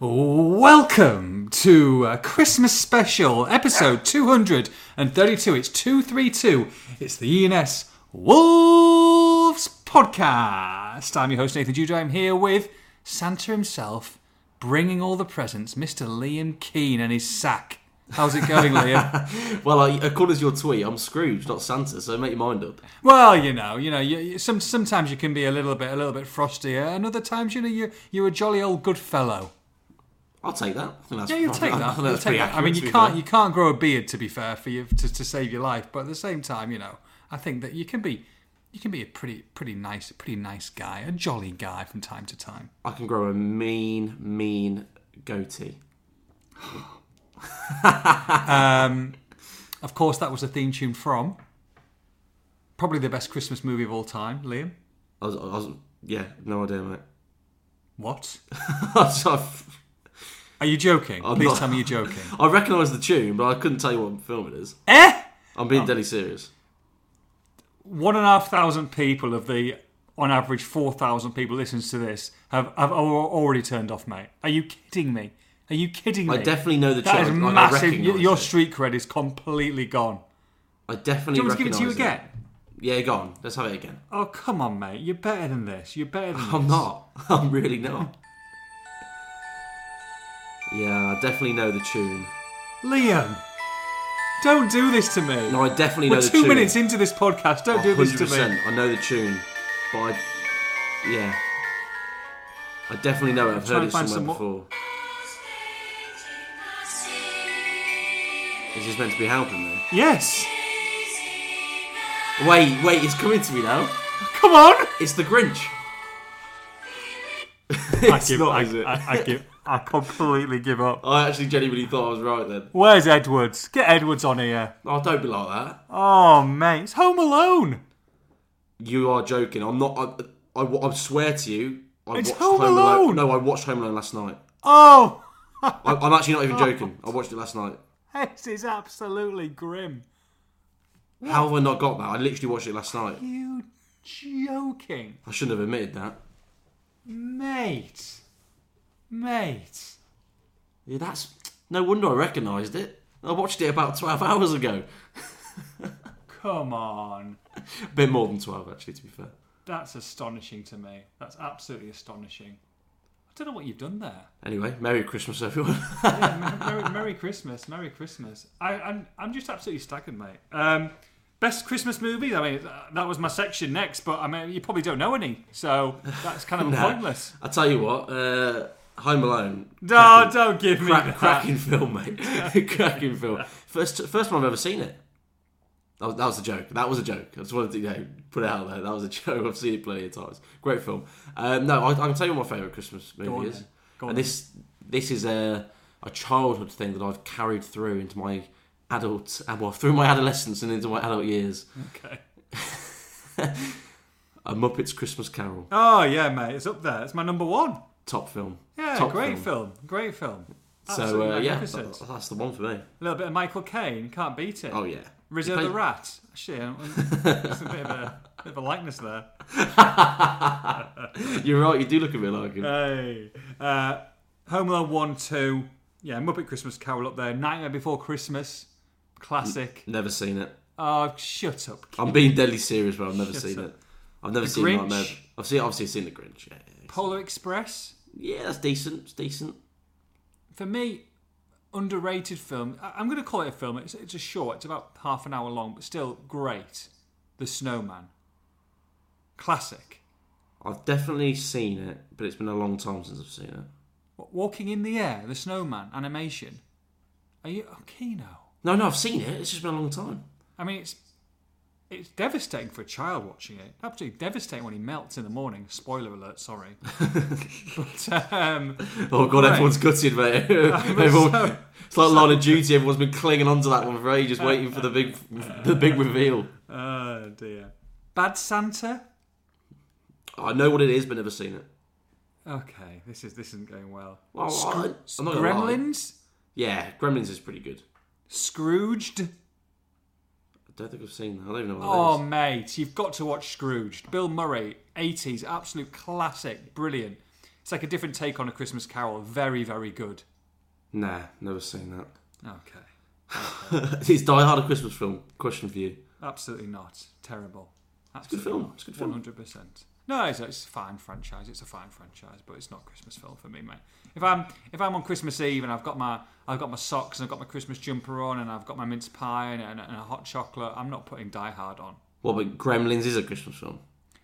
Welcome to a Christmas special, episode 232. It's 232. It's the ENS Wolves podcast. I'm your host, Nathan Judah. I'm here with Santa himself, bringing all the presents, Mr. Liam Keen and his sack. How's it going, Liam? Well, I, according to your tweet, I'm Scrooge, not Santa, so make your mind up. well, you know, you know, you, you, some, sometimes you can be a little bit, a little bit frostier, and other times, you know, you're, you're a jolly old good fellow. I'll take that. I think that's, Yeah, you'll I take think that. that's You'll pretty take that. I mean, you can't fair. you can't grow a beard to be fair for you to, to save your life, but at the same time, you know, I think that you can be you can be a pretty pretty nice pretty nice guy, a jolly guy from time to time. I can grow a mean, mean goatee. Um, of course, that was a theme tune from probably the best Christmas movie of all time, Liam. I was, I was yeah, no idea, mate. What? Are you joking? I'm Please not- tell me you're joking. I recognise the tune, but I couldn't tell you what film it is. eh? I'm being deadly serious. One and a half thousand people of the, on average, four thousand people listens to this have have al- already turned off, mate. Are you kidding me? Are you kidding me? I definitely know the That is tune. Like, I massive. recognise Your, your it. street cred is completely gone. I definitely Do you want me to give it to you recognise again? Yeah, go on. Let's have it again. Oh, come on, mate. You're better than this. You're better than this. I'm not. I'm really not. Yeah, I definitely know the tune. Liam, don't do this to me. No, I definitely know the tune. We're the two tune. minutes into this podcast. Don't do this to me. 100%. I know the tune, but I, yeah, I definitely know it. I've heard it find somewhere some before. Is this meant to be helping me? Yes. Wait, wait, it's coming to me now. Come on. It's the Grinch. I give, I? I, I give. I completely give up. I actually genuinely thought I was right then. Where's Edwards? Get Edwards on here. Oh, don't be like that. Oh, mate. It's Home Alone. You are joking. I'm not. I, I, I swear to you. I It's watched Home Alone. No, I watched Home Alone last night. Oh, I, I'm actually not even joking. I watched it last night. this is absolutely grim. How have I not got that? I literally watched it last night. You joking? I shouldn't have admitted that. Mate. Mate. Yeah, that's no wonder I recognised it. I watched it about twelve hours ago. Come on. A bit more than twelve, actually, to be fair. That's astonishing to me. That's absolutely astonishing. I don't know what you've done there. Anyway, Merry Christmas, everyone. Yeah, Merry, Merry Christmas, Merry Christmas. I, I'm, I'm just absolutely staggered, mate. Um, best Christmas movie? I mean, that was my section next, but I mean, you probably don't know any, so that's kind of pointless. I tell you what, uh, Home Alone. No, cracking- don't give me crack- that. cracking film, mate. cracking film. First, first time I've ever seen it. That was, that was a joke. That was a joke. I just wanted to you know, put it out there. That was a joke. I've seen it plenty of times. Great film. Um, no, I, I can tell you what my favourite Christmas movie on is. Go on and this this is a a childhood thing that I've carried through into my adult, uh, well, through my adolescence and into my adult years. Okay. A Muppets Christmas Carol, Oh, yeah, mate, it's up there. It's my number one. Top film. Yeah, Top great film. Great film. So uh, yeah, that- that's the one for me. A little bit of Michael Caine, can't beat it. Oh yeah, Rizzo He the Rat. Um, there's a bit of a, bit of a likeness there. You're right. You do look a bit like him. Hey. Uh, Home Alone 1, 2. Yeah, Muppet Christmas Carol up there. Nightmare Before Christmas. Classic. Never seen it. Oh, shut up. I'm being deadly serious, but I've never Shut seen up. it. I've never The seen Grinch? Nightmare. I've seen obviously seen the Grinch. Yeah, yeah, Polar Express. Yeah, that's decent. It's decent. For me, underrated film. I- I'm going to call it a film. It's, it's a short. It's about half an hour long, but still great. The Snowman. Classic. I've definitely seen it, but it's been a long time since I've seen it. What, Walking in the Air, The Snowman, animation. Are you oh, okay now? No, no, I've seen it. It's just been a long time. I mean, it's it's devastating for a child watching it. Absolutely devastating when he melts in the morning. Spoiler alert, sorry. but um, Oh god, Right. everyone's gutted, mate. Everyone, it's like Line of Duty. Everyone's been clinging onto that one for ages, waiting for the big, the big reveal. oh dear. Bad Santa. I know what it is, but never seen it. Okay, this is this isn't going well. Well, Scro- I, I'm not gonna lie. Gremlins. Yeah, Gremlins is pretty good. Scrooged. I don't think I've seen that. I don't even know what Oh it is. mate, you've got to watch Scrooged. Bill Murray, 80s, absolute classic, brilliant. It's like a different take on a Christmas Carol. Very, very good. Nah, never seen that. Okay. Is Die Hard a Christmas film? Question for you. Absolutely not. Terrible. That's good film. not. It's a good film. 100%. No, it's, it's a fine franchise. It's a fine franchise, but it's not a Christmas film for me, mate. If I'm if I'm on Christmas Eve and I've got my I've got my socks and I've got my Christmas jumper on and I've got my mince pie and, and, and a hot chocolate, I'm not putting Die Hard on. Well, but Gremlins is a Christmas film.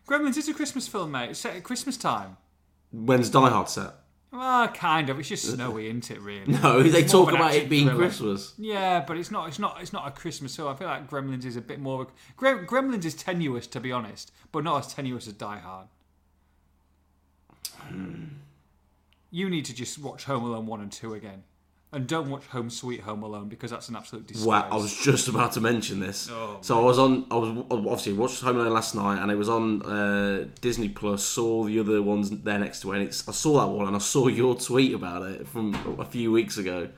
Gremlins is a Christmas film, mate. It's set at Christmas time. When's Die Hard set? Well, kind of. It's just snowy, isn't it? Really. No, they It's more talk about it being thriller. Christmas. Yeah, but it's not. It's not. It's not a Christmas film. I feel like Gremlins is a bit more. Grem, Gremlins is tenuous, to be honest, but not as tenuous as Die Hard. Hmm. You need to just watch Home Alone one and two again, and don't watch Home Sweet Home Alone because that's an absolute disgrace. Wow, I was just about to mention this. Oh, so I was on. I was obviously watched Home Alone last night, and it was on uh, Disney Plus. Saw the other ones there next to it. And it's, I saw that one, and I saw your tweet about it from a few weeks ago.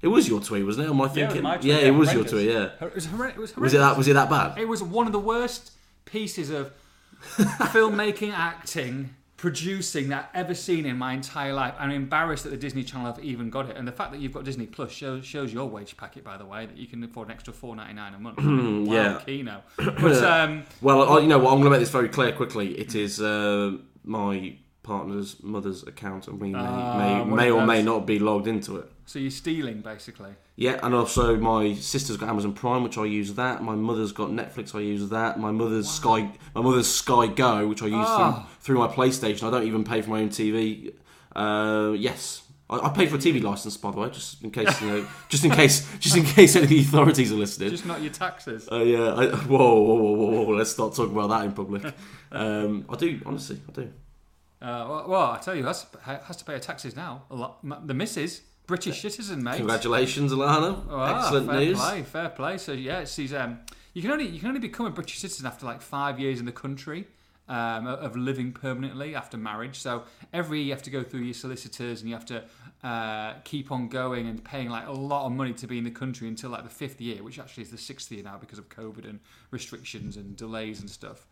It was your tweet, wasn't it? Am I Yeah, it was thinking? yeah, it was your tweet. Yeah. It was, horrend- it was Was it that? Was it that bad? It was one of the worst pieces of filmmaking, acting, producing that I've ever seen in my entire life. I'm embarrassed that the Disney Channel have even got it. And the fact that you've got Disney Plus shows, shows your wage packet, by the way, that you can afford an extra four ninety nine a month. wow, yeah. Kino. But um, Well, you know what? I'm going to make this very clear quickly. It is uh, my partner's mother's account, and we may, Ah, may, may or may not be logged into it. so you're stealing, basically. Yeah, and also my sister's got Amazon Prime, which I use that. My mother's got Netflix, I use that. My mother's Sky, my mother's Sky Go, which I use Ah. through, through my PlayStation. I don't even pay for my own TV. Uh, yes, I, I pay for a TV license, by the way, just in case you know, just in case, just in case any of the authorities are listening. Just not your taxes. Uh, yeah, I, whoa, whoa, whoa, whoa, whoa, let's start talking about that in public. Um, I do, honestly, I do. Uh, well, well, I tell you, has, has to pay her taxes now. A lot. The missus, British citizen, mate. Congratulations, Alana. Ah, Excellent fair news. play, fair play. So yeah, she's um, you can only you can only become a British citizen after like five years in the country um, of living permanently after marriage. So every year you have to go through your solicitors and you have to uh, keep on going and paying like a lot of money to be in the country until like the fifth year, which actually is the sixth year now because of COVID and restrictions and delays and stuff.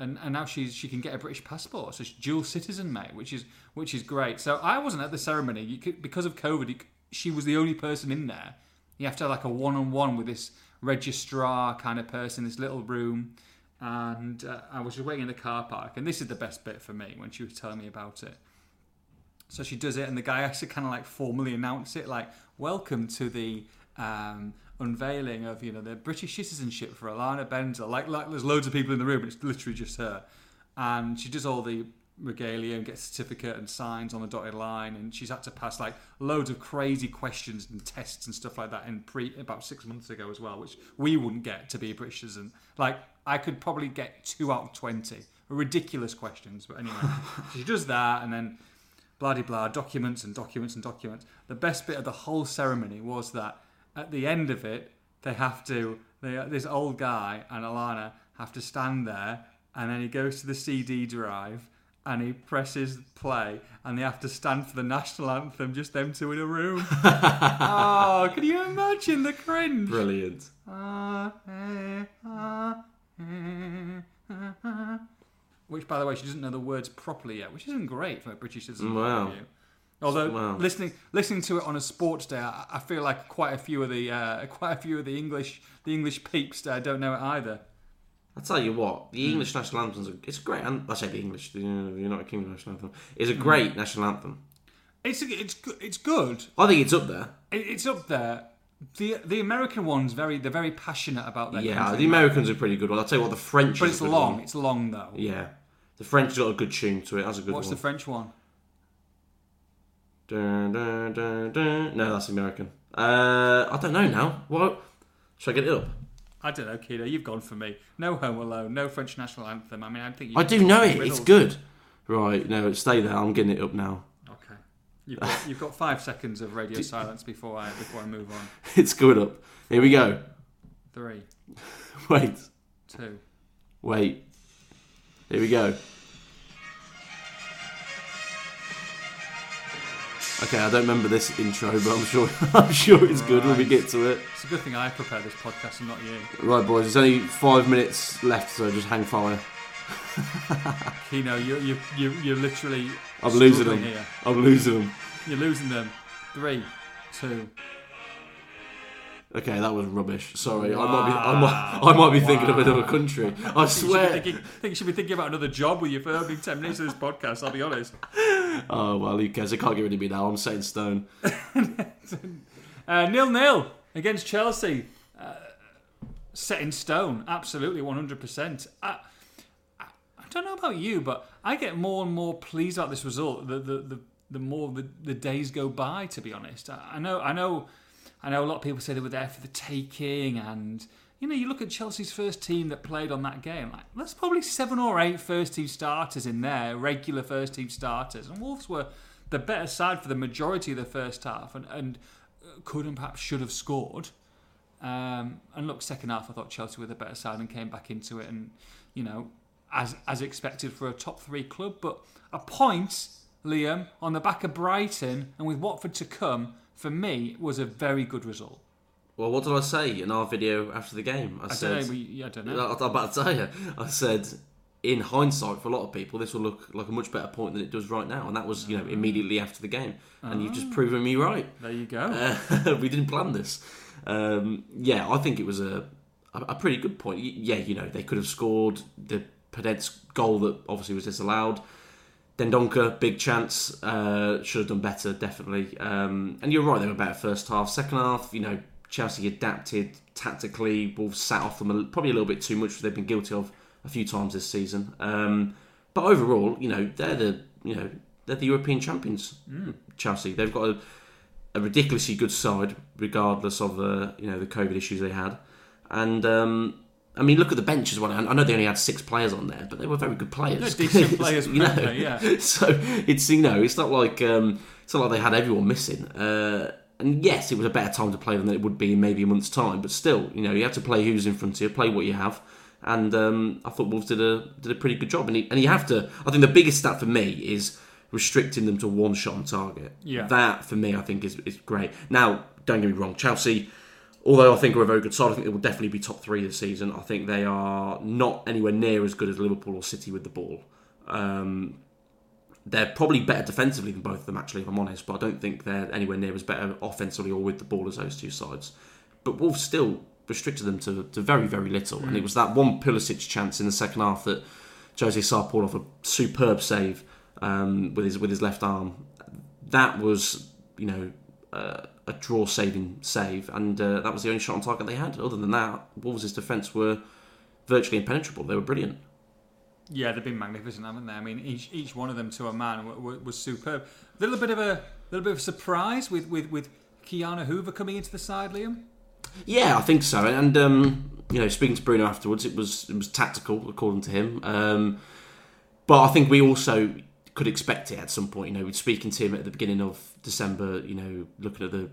And, and now she's she can get a British passport, so she's dual citizen, mate, which is which is great. So I wasn't at the ceremony could, because of COVID. You, she was the only person in there. You have to have like a one on one with this registrar kind of person, this little room. And uh, I was just waiting in the car park, and this is the best bit for me when she was telling me about it. So she does it, and the guy has to kind of like formally announce it, like "Welcome to the um, unveiling of you know the British citizenship for Alana Benzer." Like, like there's loads of people in the room, but it's literally just her, and she does all the regalia and gets a certificate and signs on the dotted line, and she's had to pass like loads of crazy questions and tests and stuff like that in pre about six months ago as well, which we wouldn't get to be a British citizen. Like, I could probably get two out of twenty ridiculous questions, but anyway, she does that, and then blah de blah, documents and documents and documents. The best bit of the whole ceremony was that at the end of it, they have to, they, this old guy and Alana have to stand there, and then he goes to the CD drive and he presses play, and they have to stand for the national anthem, just them two in a room. oh, can you imagine the cringe? Brilliant. Ah, eh, ah, eh, ah, which, by the way, she doesn't know the words properly yet, which isn't great for a British citizen Wow. point of view. Although Wow. listening listening to it on a sports day, I, I feel like quite a few of the uh, quite a few of the English the English peeps uh, don't know it either. I tell you what, Hmm. the English national anthem is it's a great. I say the English, the United Kingdom national anthem is Hmm. a great national anthem. It's it's it's good. I think it's up there. It, it's up there. The the American ones very they're very passionate about their Yeah, country, the Americans are pretty good. Well, I'll tell you what, the French. but it's a long. one. It's long though. Yeah, the French got a good tune to it. That's a good one. What's one. the French one? Dun, dun, dun, dun. No, that's American. Uh, I don't know now. What? Should I get it up? I don't know, Kiddo. You've gone for me. No Home Alone. No French national anthem. I mean, I think you I do know it. riddles. It's good. Right, no, stay there. I'm getting it up now. Okay. You've got, you've got five seconds of radio silence before I before I move on. It's going up. Here we go. Three, Wait, two. wait. Here we go. Okay, I don't remember this intro, but I'm sure I'm sure it's good when we get to it. It's a good thing I prepared this podcast and not you. Right, boys, there's only five minutes left, so just hang fire. Kino, you you you you're literally. I'm losing them. Here. I'm losing them. You're losing them. Three, two. Okay, that was rubbish. Sorry, I might be. I might, I might be thinking of another country. I I you swear. thinking, I think you should be thinking about another job with your for opening ten minutes of this podcast. I'll be honest. Oh well, who cares? They can't get rid of me now. I'm set in stone. Uh, nil nil against Chelsea. Uh, set in stone. Absolutely, one hundred percent. I I don't know about you, but I get more and more pleased about this result. The the the, the more the, the days go by. To be honest, I, I know I know I know a lot of people say they were there for the taking, and you know you look at Chelsea's first team that played on that game. Like there's probably seven or eight first team starters in there, regular first team starters, and Wolves were the better side for the majority of the first half, and and uh, could and perhaps should have scored. Um, and look, second half, I thought Chelsea were the better side and came back into it, and you know, as as expected for a top three club. But a point, Liam, on the back of Brighton and with Watford to come, for me, was a very good result. Well, what did I say in our video after the game? I, I said. don't know. we- I don't I know. was about to tell you. I said, in hindsight, for a lot of people, this will look like a much better point than it does right now, and that was, you know, immediately after the game. And you've just proven me right. There you go. Uh, we didn't plan this. Um, yeah, I think it was a a, a pretty good point. Yeah, you know, they could have scored the Podence's goal that obviously was disallowed. Dendoncker, big chance, uh, should have done better, definitely. Um, and you're right, they were better first half. Second half, you know, Chelsea adapted tactically. Wolves sat off them a, probably a little bit too much, which they've been guilty of a few times this season. Um, but overall, you know, they're the you know they're the European champions. Chelsea, they've got a, a ridiculously good side, regardless of the you know the COVID issues they had. And um, I mean, look at the bench as well. I I know they only had six players on there, but they were very good players. They're decent players, you know. Yeah. So it's you know it's not like um, it's not like they had everyone missing. Uh, and yes, it was a better time to play them than it would be in maybe a month's time. But still, you know, you have to play who's in front of you, play what you have. And um, I thought Wolves did a did a pretty good job. And, he, and you have to. I think the biggest stat for me is restricting them to one shot on target. Yeah. That for me, I think is is great. Now, don't get me wrong, Chelsea. Although I think are a very good side, I think they will definitely be top three this season. I think they are not anywhere near as good as Liverpool or City with the ball. Um, they're probably better defensively than both of them, actually, if I'm honest. But I don't think they're anywhere near as better offensively or with the ball as those two sides. But Wolves still restricted them to, to very, very little. And it was that one Pulisic chance in the second half that Jose Sá pulled off a superb save um, with his with his left arm. That was, you know, uh, a draw saving save, and uh, that was the only shot on target they had. Other than that, Wolves' defence were virtually impenetrable. They were brilliant. Yeah, they've been magnificent, haven't they? I mean, each each one of them to a man w- w- was superb. A little bit of a little bit of surprise with with with Ki-Jana Hoever coming into the side, Liam. Yeah, I think so. And um, you know, speaking to Bruno afterwards, it was it was tactical according to him. Um, but I think we also could expect it at some point. You know, speaking to him at the beginning of December. You know, looking at the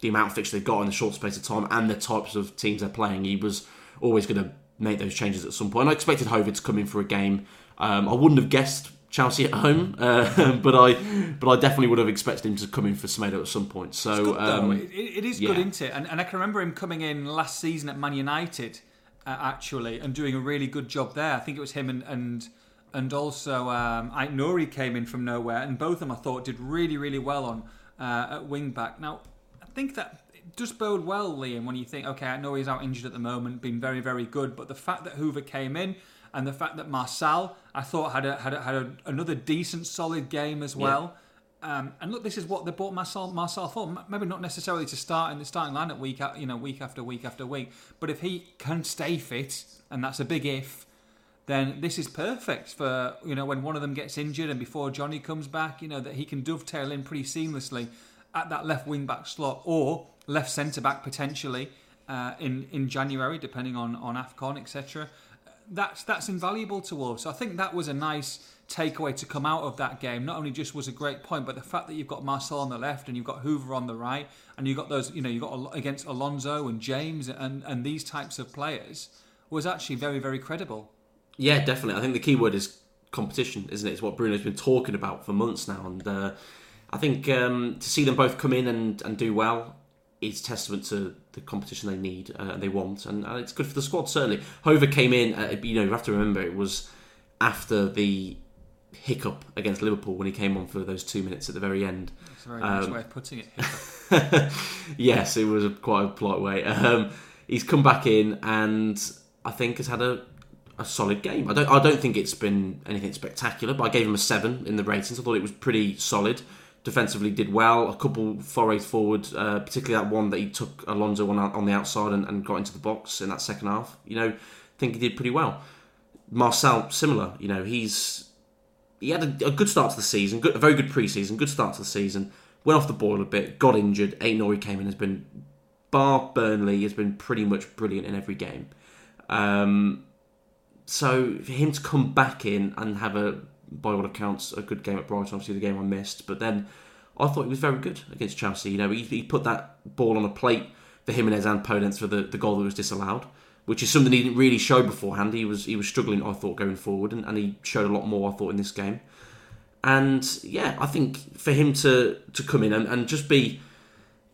the amount of fixtures they've got in the short space of time and the types of teams they're playing, he was always going to make those changes at some point. I expected Hoever to come in for a game. Um, I wouldn't have guessed Chelsea at home, uh, but I but I definitely would have expected him to come in for Semedo at some point. So Good, um, It, it is yeah. good, isn't it? And, and I can remember him coming in last season at Man United, uh, actually, and doing a really good job there. I think it was him and and and also um, Ait Nouri came in from nowhere, and both of them I thought did really really well on uh, at wing back. Now I think that does bode well, Liam, when you think, okay, I know he's out injured at the moment, been very very good, but the fact that Hoever came in. And the fact that Marçal, I thought had a, had a, had a, another decent, solid game as well. Um, and look, this is what they bought Marçal, Marçal for. Maybe not necessarily to start in the starting lineup week, you know, week after week after week. But if he can stay fit, and that's a big if, then this is perfect for you know when one of them gets injured and before Jonny comes back, you know that he can dovetail in pretty seamlessly at that left wing back slot or left centre back potentially uh, in in January, depending on on Afcon etc that's that's invaluable to Wolves. So I think that was a nice takeaway to come out of that game. Not only just was a great point, but the fact that you've got Marçal on the left and you've got Hoever on the right, and you've got those, you know, you've got against Alonso and James and and these types of players was actually very very credible. Yeah, definitely. I think the key word is competition, isn't it? It's what Bruno's been talking about for months now, and uh, I think um, to see them both come in and, and do well is testament to the competition they need uh, and they want, and uh, it's good for the squad certainly. Hoever came in, uh, you know, you have to remember it was after the hiccup against Liverpool when he came on for those two minutes at the very end. That's a very nice way of putting it. yes, it was a, quite a polite way. Um, he's come back in and I think has had a, a solid game. I don't I don't think it's been anything spectacular, but I gave him a seven in the ratings. I thought it was pretty solid. Defensively, did well. A couple forays forward, uh, particularly that one that he took Alonso on on the outside and, and got into the box in that second half. You know, I think he did pretty well. Marçal, similar. You know, he's he had a, a good start to the season, good, a very good pre-season, good start to the season. Went off the boil a bit, got injured. Aït-Nouri came in, has been bar Burnley has been pretty much brilliant in every game. Um, so for him to come back in and have a, by all accounts, a good game at Brighton, obviously the game I missed, but then I thought he was very good against Chelsea. You know, he, he put that ball on a plate for Jimenez and Podence for the, the goal that was disallowed, which is something he didn't really show beforehand. He was he was struggling, I thought, going forward, and, and he showed a lot more, I thought, in this game. And yeah, I think for him to to come in and, and just be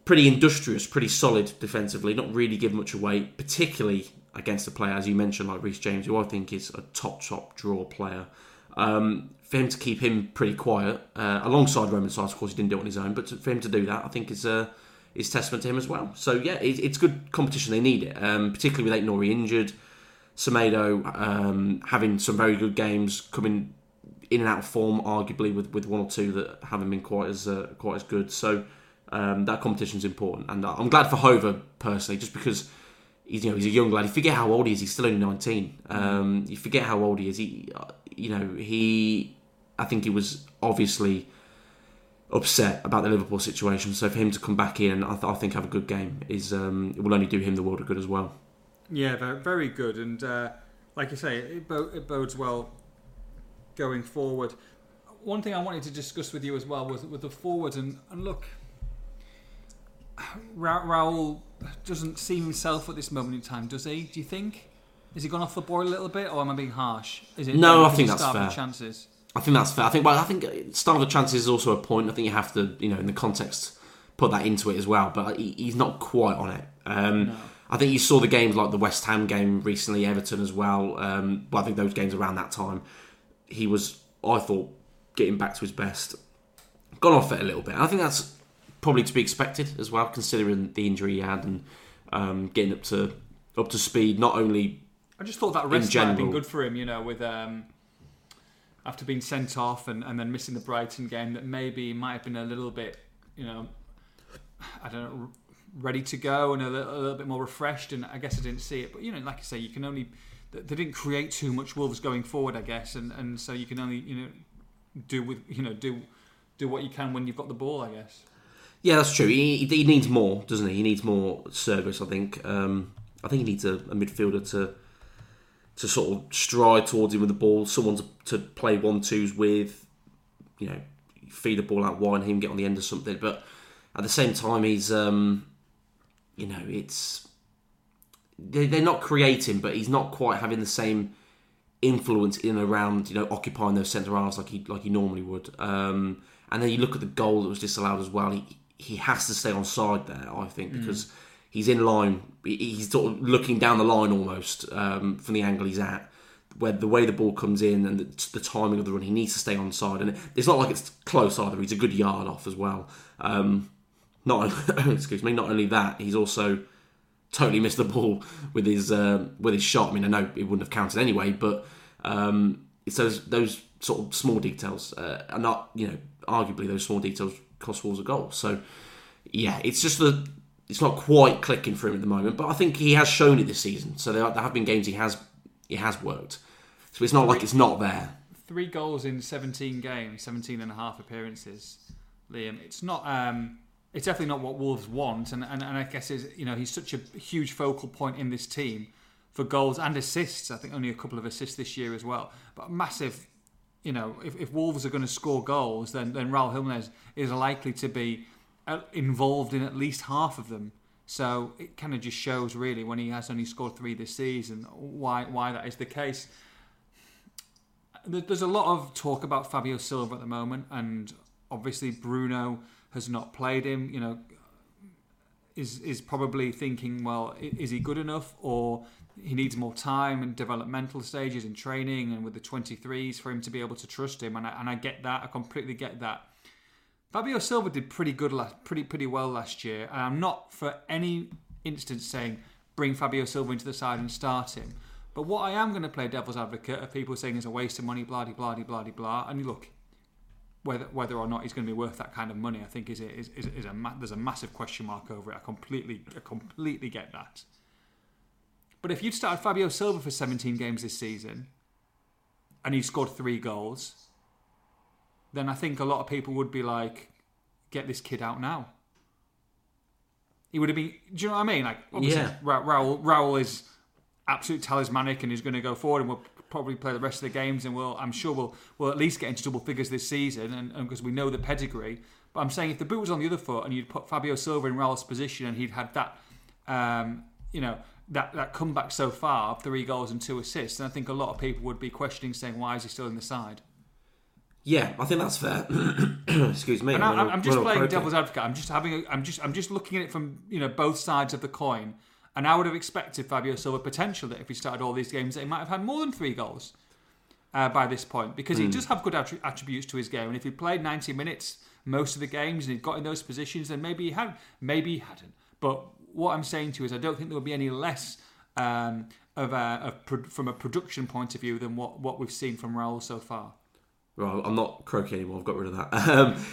pretty industrious, pretty solid defensively, not really give much away, particularly against a player, as you mentioned, like Reece James, who I think is a top, top draw player. Um, for him to keep him pretty quiet, uh, alongside Romain Saïss, of course, he didn't do it on his own, but to, for him to do that, I think is uh, is testament to him as well. So yeah, it, it's good competition. They need it, um, particularly with Aït-Nouri injured, Semedo um, having some very good games, coming in and out of form, arguably with, with one or two that haven't been quite as uh, quite as good. So um, that competition is important, and I'm glad for Hoever personally, just because he's you know he's a young lad. You forget how old he is; he's still only 19. Um, you forget how old he is. He, you know, he. I think he was obviously upset about the Liverpool situation. So for him to come back in and I, th- I think have a good game is um, it will only do him the world of good as well. Yeah, very, good, and uh, like you say, it, bo- it bodes well going forward. One thing I wanted to discuss with you as well was with the forwards, and, and look, Ra- Raul doesn't seem himself at this moment in time, does he? Do you think? Has he gone off the boil a little bit, or am I being harsh? Is it No, I think that's fair. Chances. I think that's fair. I think, well, I think start of the chances is also a point. I think you have to, you know, in the context, put that into it as well. But he, he's not quite on it. Um, No. I think you saw the games like the West Ham game recently, Everton as well. Um, but I think those games around that time, he was, I thought, getting back to his best. Gone off it a little bit. And I think that's probably to be expected as well, considering the injury he had and um, getting up to up to speed. Not only I just thought that rest might have been good for him, you know, with um, after being sent off and, and then missing the Brighton game, that maybe he might have been a little bit, you know, I don't know, ready to go and a little, a little bit more refreshed. And I guess I didn't see it, but you know, like I say, you can only they they didn't create too much Wolves going forward, I guess, and, and so you can only you know do with you know do do what you can when you've got the ball, I guess. Yeah, that's true. He, he needs more, doesn't he? He needs more service. I think. Um, I think he needs a, a midfielder to to sort of stride towards him with the ball. Someone to, to play one twos with. You know, feed the ball out wide and him get on the end of something. But at the same time, he's um, you know, it's they, they're not creating, but he's not quite having the same influence in and around, you know, occupying those centre halves like he like he normally would. Um, and then you look at the goal that was disallowed as well. He he has to stay on side there, I think, because he's in line. He's sort of looking down the line almost um, from the angle he's at. Where the way the ball comes in and the, the timing of the run, he needs to stay on side, and it's not like it's close either. He's a good yard off as well. Um, not excuse me. Not only that, he's also totally missed the ball with his uh, with his shot. I mean, I know it wouldn't have counted anyway, but um, it's those those sort of small details, uh, and not you know, arguably those small details cost Wolves a goal. So yeah, it's just the it's not quite clicking for him at the moment, but I think he has shown it this season. So there, there have been games he has he has worked. So it's not like it's not there. three goals in 17 games, 17 and a half appearances, Liam. It's not. Um, it's definitely not what Wolves want, and, and, and I guess is you know he's such a huge focal point in this team for goals and assists. I think only a couple of assists this year as well, but massive. You know, if, if Wolves are going to score goals, then then Raul Jimenez is likely to be Uh, involved in at least half of them. So it kind of just shows really when he has only scored three this season why why that is the case. There's a lot of talk about Fabio Silva at the moment, and obviously Bruno has not played him. You know, is is probably thinking, well, is he good enough, or he needs more time and developmental stages and training, and with the 23s for him to be able to trust him. And I, and I get that. I completely get that. Fabio Silva did pretty good, last, pretty pretty well last year, and I'm not for any instance saying bring Fabio Silva into the side and start him. But what I am going to play devil's advocate of people saying it's a waste of money, blah blah blah blah blah. And look, whether whether or not he's going to be worth that kind of money, I think is a, is, is, is a there's a massive question mark over it. I completely I completely get that. But if you'd started Fabio Silva for 17 games this season, and he scored three goals, then I think a lot of people would be like, "Get this kid out now." He would have been. Do you know what I mean? Like, obviously, Yeah. Ra- Raul, Raul is absolute talismanic and he's going to go forward and we'll probably play the rest of the games and we'll I'm sure we'll we'll at least get into double figures this season and because we know the pedigree. But I'm saying if the boot was on the other foot and you'd put Fabio Silva in Raul's position and he'd had that um, you know that that comeback so far, three goals and two assists, then I think a lot of people would be questioning saying why is he still in the side? Yeah, I think that's fair. Excuse me. And I'm I, gonna I'm just playing devil's advocate. I'm just having. A, I'm just. I'm just looking at it from you know both sides of the coin. And I would have expected Fabio Silva potential that if he started all these games, that he might have had more than three goals uh, by this point because he does have good attri- attributes to his game. And if he played 90 minutes most of the games and he got in those positions, then maybe he had. Maybe he hadn't. But what I'm saying to you is, I don't think there will be any less um, of, a, of pro- from a production point of view than what, what we've seen from Raul so far. Right, I'm not croaky anymore. I've got rid of that. Um,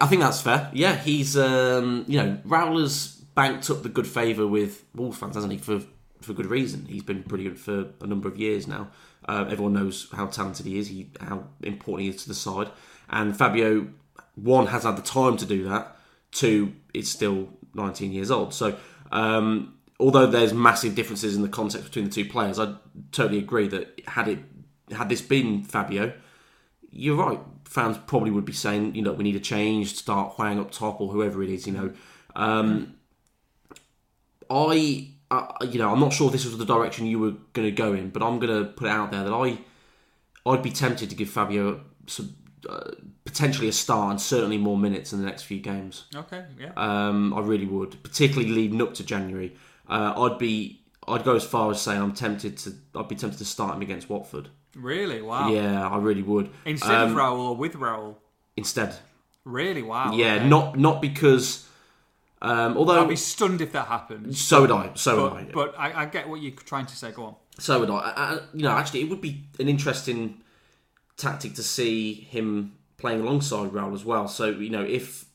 I think that's fair. Yeah, he's um, you know has banked up the good favour with Wolves fans, hasn't he? For for good reason. He's been pretty good for a number of years now. Uh, everyone knows how talented he is, he, how important he is to the side. And Fabio, one has had the time to do that. Two, is still 19 years old. So. Um, Although there's massive differences in the context between the two players, I totally agree that had it had this been Fabio, you're right. Fans probably would be saying, you know, we need a change, start Hwang up top or whoever it is, you know. Um, I, uh, you know, I'm not sure this was the direction you were going to go in, but I'm going to put it out there that I, I'd be tempted to give Fabio some, uh, potentially a start and certainly more minutes in the next few games. Okay, yeah. Um, I really would, particularly leading up to January. Uh, I'd be, I'd go as far as saying I'm tempted to, I'd be tempted to start him against Watford. Really? Wow. Yeah, I really would. Instead Um, of Raul or with Raul? Instead, Really? Wow. Yeah, okay. not not because. Um, although I'd be stunned if that happened. so would I. So would I. But, but I, I get what you're trying to say. Go on. So would I. I, I. You know, actually, it would be an interesting tactic to see him playing alongside Raul as well. So you know, if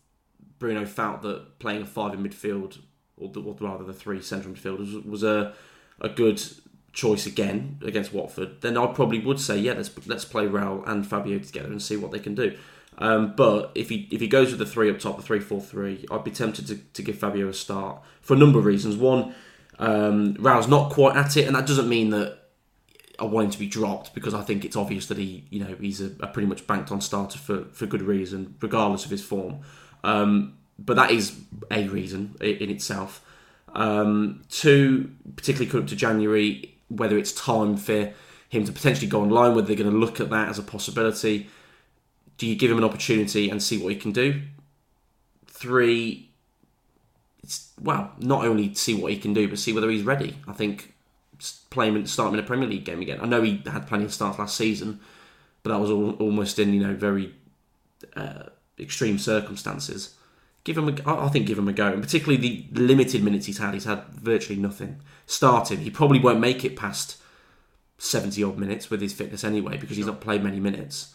Bruno felt that playing a five in midfield, or, the, or rather the three central midfielders, was a a good choice again against Watford, then I probably would say, yeah, let's let's play Raul and Fabio together and see what they can do. Um, but if he if he goes with the three up top, the three four three, I'd be tempted to, to give Fabio a start for a number of reasons. One, um, Raul's not quite at it, and that doesn't mean that I want him to be dropped because I think it's obvious that he, you know, he's a, a pretty much banked on starter for, for good reason, regardless of his form. Um, but that is a reason in itself. Um, two, particularly coming up to January, whether it's time for him to potentially go online, whether they're going to look at that as a possibility. Do you give him an opportunity and see what he can do? Three, it's well, not only see what he can do, but see whether he's ready. I think playing him, start him in a Premier League game again. I know he had plenty of starts last season, but that was all, almost in you know very uh, extreme circumstances. Give him, a, I I think, give him a go, and particularly the limited minutes he's had. He's had virtually nothing. starting. He probably won't make it past seventy odd minutes with his fitness anyway, because he's not played many minutes.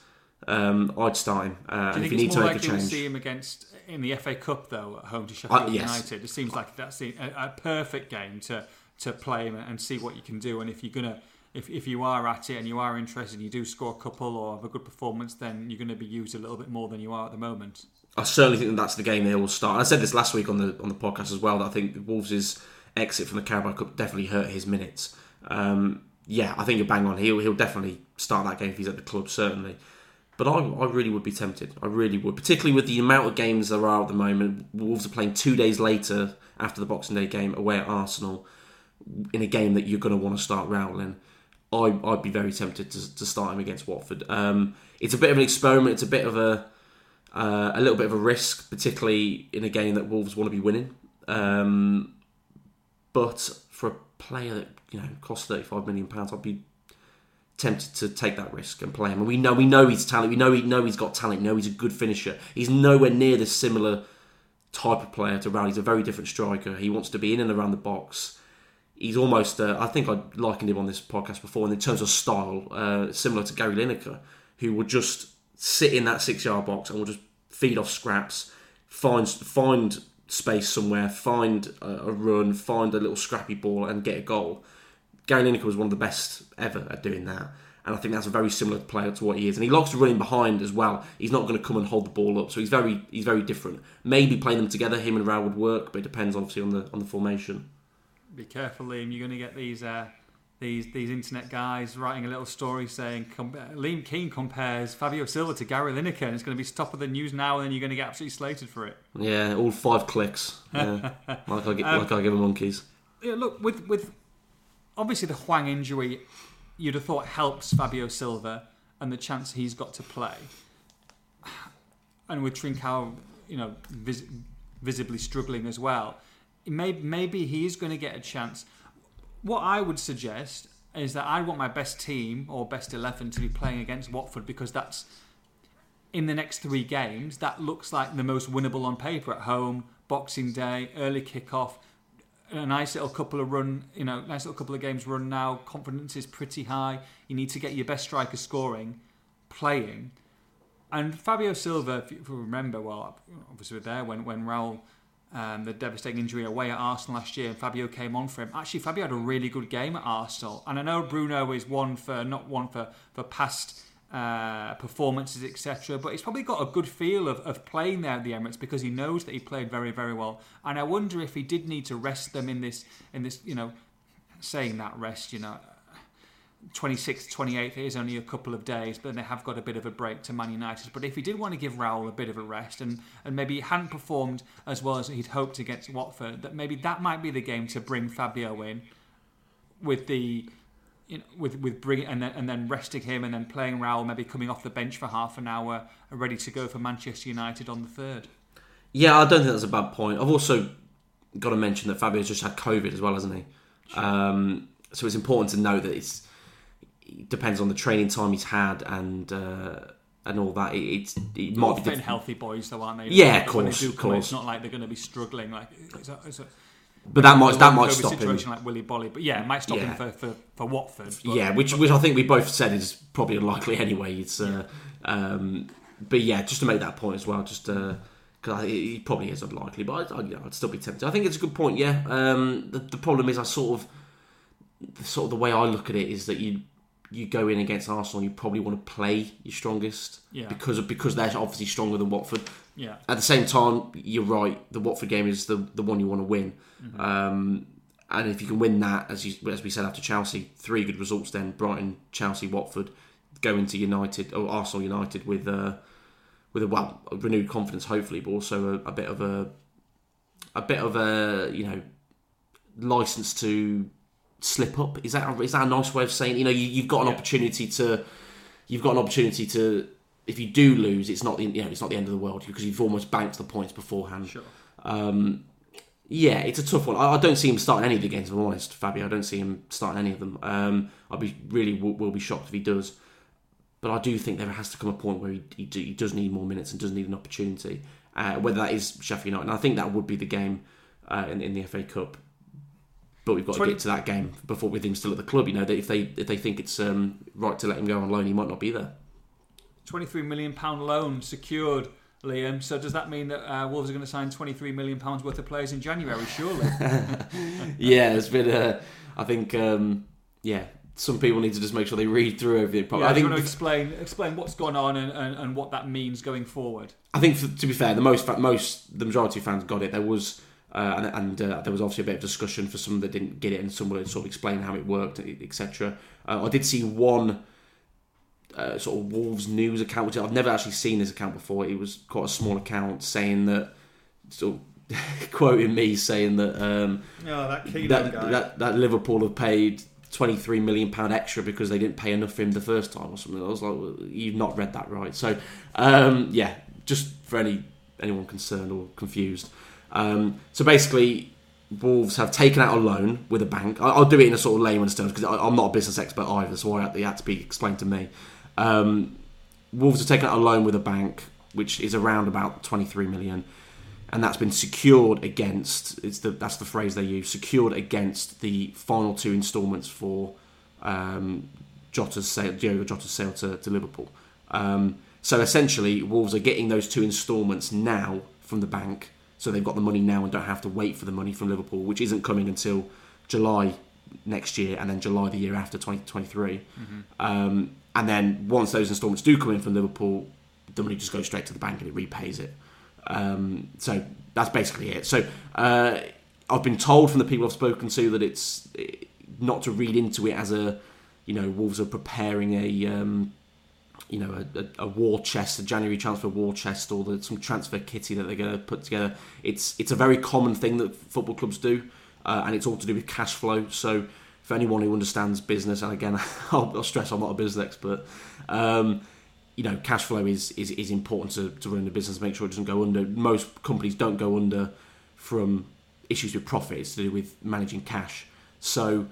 Um, I'd start him, uh, Do and you if think you need it's to more make a likely we change, see him against in the FA Cup though at home to Sheffield Uh, yes. United? It seems like that's a, a perfect game to to play him and see what you can do. And if you're gonna if, if you are at it and you are interested, and you do score a couple or have a good performance, then you're going to be used a little bit more than you are at the moment. I certainly think that that's the game they will start. I said this last week on the on the podcast as well. That I think Wolves' exit from the Carabao Cup definitely hurt his minutes. Um, yeah, I think you're bang on. He'll he'll definitely start that game if he's at the club, certainly. But I, I really would be tempted. I really would, particularly with the amount of games there are at the moment. Wolves are playing two days later after the Boxing Day game away at Arsenal in a game that you're going to want to start Raul in. I, I'd be very tempted to, to start him against Watford. Um, it's a bit of an experiment. It's a bit of a uh, a little bit of a risk, particularly in a game that Wolves want to be winning. Um, but for a player that you know costs thirty five million pounds, I'd be tempted to take that risk and play him. And we know we know he's talent. We know he know he's got talent. We know he's a good finisher. He's nowhere near the similar type of player to Raul. He's a very different striker. He wants to be in and around the box. He's almost. Uh, I think I likened him on this podcast before, and in terms of style, uh, similar to Gary Lineker, who would just sit in that six yard box and we'll just feed off scraps, find find space somewhere, find a, a run, find a little scrappy ball, and get a goal. Gary Lineker was one of the best ever at doing that. And I think that's a very similar player to what he is. And he likes to run behind as well. He's not going to come and hold the ball up. So he's very he's very different. Maybe playing them together, him and Raul would work, but it depends obviously on the on the formation. Be careful, Liam. You're going to get these uh, these these internet guys writing a little story saying com- Liam Keen compares Fabio Silva to Gary Lineker, and it's going to be top of the news now, and then you're going to get absolutely slated for it. Yeah, all five clicks. Yeah. like I get, um, like I give them monkeys. Yeah, look with with obviously the Hwang injury, you'd have thought helps Fabio Silva and the chance he's got to play. And with Trincao, you know, vis- visibly struggling as well, maybe maybe he's going to get a chance. What I would suggest is that I want my best team or best eleven to be playing against Watford because that's in the next three games. That looks like the most winnable on paper at home, Boxing Day, early kickoff a nice little couple of run, you know, nice little couple of games run now. Confidence is pretty high. You need to get your best striker scoring, playing. And Fabio Silva, if you remember, well, obviously we're there when when Raul, um, the devastating injury away at Arsenal last year, and Fabio came on for him. Actually, Fabio had a really good game at Arsenal, and I know Bruno is one for not one for for past uh, performances, etc. But he's probably got a good feel of, of playing there at the Emirates because he knows that he played very, very well. And I wonder if he did need to rest them in this, in this, you know, saying that rest, you know, 26th, 28th is only a couple of days, but they have got a bit of a break to Man United. But if he did want to give Raul a bit of a rest and, and maybe he hadn't performed as well as he'd hoped against Watford, that maybe that might be the game to bring Fabio in with the you know, with with bringing and then and then resting him and then playing Raul, maybe coming off the bench for half an hour, and ready to go for Manchester United on the third. Yeah, I don't think that's a bad point. I've also got to mention that Fabio's just had COVID as well, hasn't he? Sure. Um, so it's important to know that it's it depends on the training time he's had and. Uh, and all that. It, it's it might be fit diff- healthy boys, though, aren't they? Yeah, of course. Of course. It's not like they're going to be struggling. Like it's a, it's a, but that might that might stop situation him. like Willy Boly, but yeah, it might stop yeah. him for, for, for Watford. But, yeah, which which I think we both said is probably unlikely anyway. It's uh, um, but yeah, just to make that point as well, just because uh, he probably is unlikely, but I, would still be tempted. I think it's a good point. Yeah, um, the, the problem is I sort of sort of the way I look at it is that you you go in against Arsenal, you probably want to play your strongest yeah. because of, because they're obviously stronger than Watford. Yeah. At the same time, you're right. The Watford game is the the one you want to win, mm-hmm. um, and if you can win that, as you as we said after Chelsea, three good results. Then Brighton, Chelsea, Watford, go into United or Arsenal United with uh, with a well a renewed confidence, hopefully, but also a, a bit of a a bit of a you know license to slip up. Is that is that a nice way of saying? You know, you, have got an yeah. opportunity to you've got an opportunity to if you do lose, it's not the you know, it's not the end of the world because you've almost banked the points beforehand. Sure. Um, yeah, it's a tough one. I, I, don't see him starting any of the games. If I'm honest, Fabio, I don't see him starting any of them. Um, I'd be really will, will, be shocked if he does. But I do think there has to come a point where he, he, he does need more minutes and does need an opportunity. Uh, whether that is Sheffield United, and I think that would be the game uh, in, in the FA Cup but we've got 20... to get to that game before with him still at the club. You know that if they if they think it's um, right to let him go on loan, he might not be there. Twenty-three million pound loan secured, Liam. So does that mean that uh, Wolves are going to sign twenty-three million pounds worth of players in January? Surely. yeah, it's been. Uh, I think. Um, yeah, some people need to just make sure they read through everything. Probably. Yeah, I think want to explain explain what's gone on and, and, and what that means going forward. I think, for, to be fair, the most most the majority of fans got it. There was uh, and, and uh, there was obviously a bit of discussion for some that didn't get it, and someone would sort of explain how it worked, etc. Uh, I did see one uh, sort of Wolves news account, which I've never actually seen this account before. It was quite a small account saying that, sort of quoting me saying that um, oh, that, that, that, that Liverpool have paid 23 million pound extra because they didn't pay enough for him the first time or something. I was like, well, you've not read that right. So um, yeah, just for any anyone concerned or confused. Um, so basically, Wolves have taken out a loan with a bank. I- I'll do it in a sort of layman's terms because I'm not a business expert either, so I it had to be explained to me. Um, Wolves have taken out a loan with a bank, which is around about 23 million, and that's been secured against. It's the that's the phrase they use. Secured against the final two instalments for um, Jota's sale, Diogo Jota's sale to, to Liverpool. Um, so essentially, Wolves are getting those two instalments now from the bank, so they've got the money now and don't have to wait for the money from Liverpool, which isn't coming until July next year and then July the year after 2023. Um, and then once those instalments do come in from Liverpool, the money just goes straight to the bank and it repays it. Um, so that's basically it. So uh, I've been told from the people I've spoken to that it's not to read into it as a, you know, Wolves are preparing a, um, you know, a, a, war chest, a January transfer war chest, or the, some transfer kitty that they're going to put together. It's it's a very common thing that football clubs do, uh, and it's all to do with cash flow. So for anyone who understands business, and again, I'll, I'll stress I'm not a business expert. Um, you know, cash flow is, is, is important to, to run a business, make sure it doesn't go under. Most companies don't go under from issues with profit, it's to do with managing cash. So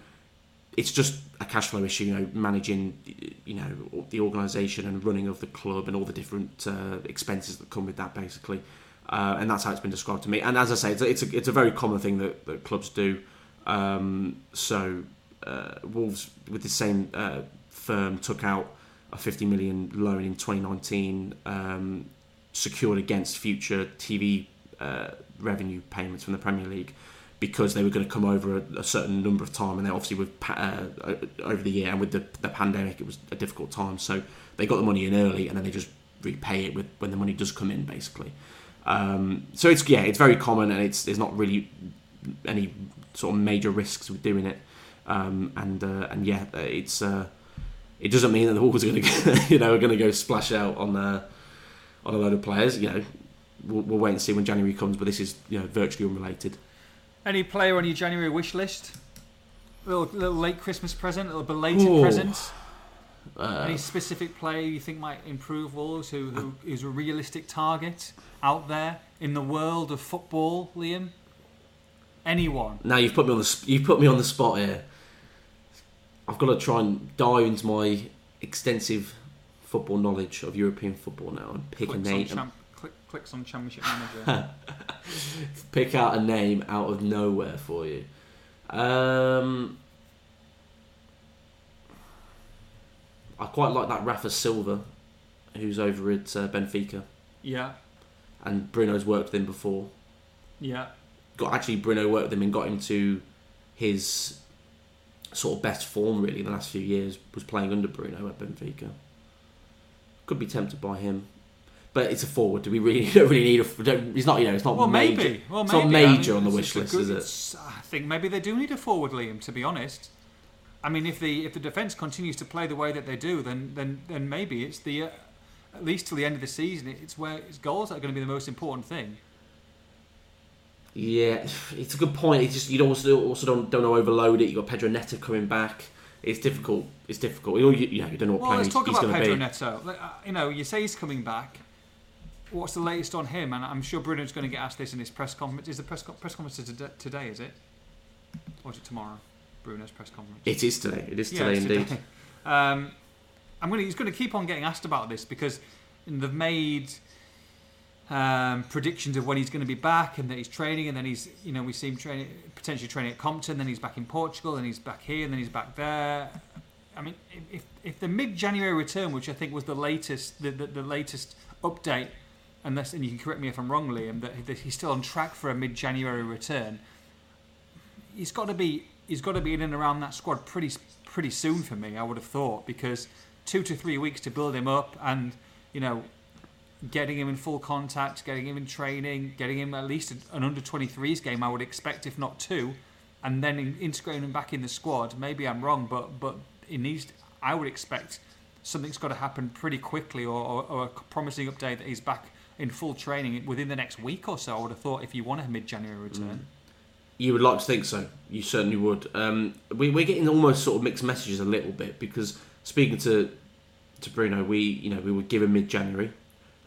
it's just a cash flow issue, you know, managing, you know, the organisation and running of the club and all the different uh, expenses that come with that, basically. Uh, and that's how it's been described to me. And as I say, it's a, it's a, it's a very common thing that, that clubs do. Um, so uh, Wolves, with the same uh, firm, took out a 50 million loan in 2019, um, secured against future TV uh, revenue payments from the Premier League because they were going to come over a, a certain number of time, and then obviously with pa- uh, over the year and with the, the pandemic, it was a difficult time. So they got the money in early, and then they just repay it with when the money does come in, basically. Um, so it's yeah, it's very common, and it's there's not really any sort of major risks with doing it. Um, and uh, and yeah, it's uh, it doesn't mean that the Wolves are going to you know are going to go splash out on uh, on a load of players. You know, we'll, we'll wait and see when January comes. But this is you know virtually unrelated. Any player on your January wish list? Little, little late Christmas present, a little belated Ooh. present. Uh, Any specific player you think might improve Wolves? Who, who is a realistic target out there in the world of football, Liam? Anyone? now you've put me on the you've put me on the spot here. I've got to try and dive into my extensive football knowledge of European football now and pick Clicks a name. champ, clicks on Championship Manager. pick out a name out of nowhere for you. Um, I quite like that Rafa Silva, who's over at uh, Benfica, yeah, and Bruno's worked with him before. yeah. Got actually Bruno worked with him and got him to his sort of best form really in the last few years. Was playing under Bruno at Benfica. Could be tempted by him. But it's a forward. Do we really don't really need a? Don't, he's not. You know, it's not Well, major. maybe. Well, maybe. it's not I mean, major on the wish list, good- is it? I think maybe they do need a forward, Liam. To be honest, I mean, if the if the defence continues to play the way that they do, then then then maybe it's the uh, at least till the end of the season, it's where it's goals that are going to be the most important thing. Yeah, it's a good point. It's just you also also don't don't overload it. You have got Pedro Neto coming back. It's difficult. It's difficult. You, you know, you don't know what Well, let's he's, talk he's about going to Pedro be. Neto. Uh, You know, you say he's coming back. What's the latest on him? And I'm sure Bruno's going to get asked this in his press conference. Is the press, co- press conference today, today? Is it, or is it tomorrow? Bruno's press conference. It is today. It is today it's indeed. today. Um, I'm going to, he's going to keep on getting asked about this because they've made um, predictions of when he's going to be back and that he's training, and then he's, you know, we see him training, potentially training at Compton, then he's back in Portugal, and he's back here, and then he's back there. I mean, if, if the mid-January return, which I think was the latest, the, the, the latest update, unless, and you can correct me if I'm wrong, Liam, that, he's still on track for a mid-January return. He's got to be, he's got to be in and around that squad pretty, pretty soon for me. I would have thought because two to three weeks to build him up, and you know, getting him in full contact, getting him in training, getting him at least an under 23s game, I would expect, if not two, and then integrating him back in the squad. Maybe I'm wrong, but but it needs. I would expect something's got to happen pretty quickly, or, or, or a promising update that he's back in full training within the next week or so. I would have thought if you want a mid-January return. You would like to think so. You certainly would. Um, we, we're getting almost sort of mixed messages a little bit because speaking to to Bruno, we you know we were given mid January,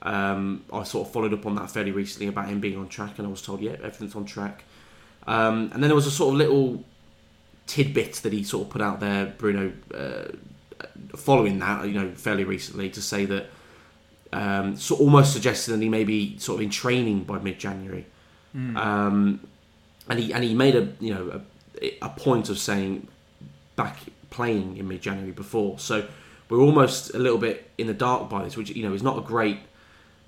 Um, I sort of followed up on that fairly recently about him being on track, and I was told, yeah, everything's on track. Um, and then there was a sort of little tidbit that he sort of put out there, Bruno, uh, following that, you know, fairly recently, to say that um, so almost suggested that he may be sort of in training by mid-January. Hmm. Um, and he and he made a you know a, a point of saying back playing in mid-January before. So we're almost a little bit in the dark by this, which you know is not a great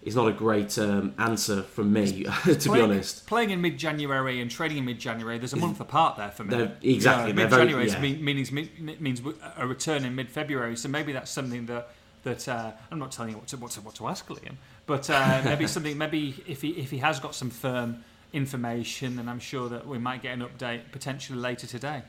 is not a great um, answer from me, to be honest. Playing in mid January and trading in mid January, there's a month apart there for me. They're- exactly, they're mid January yeah. means, means means a return in mid February. So maybe that's something that that uh, I'm not telling you what to what to, what to ask Liam, but uh, maybe something maybe if he if he has got some firm information, then I'm sure that we might get an update potentially later today.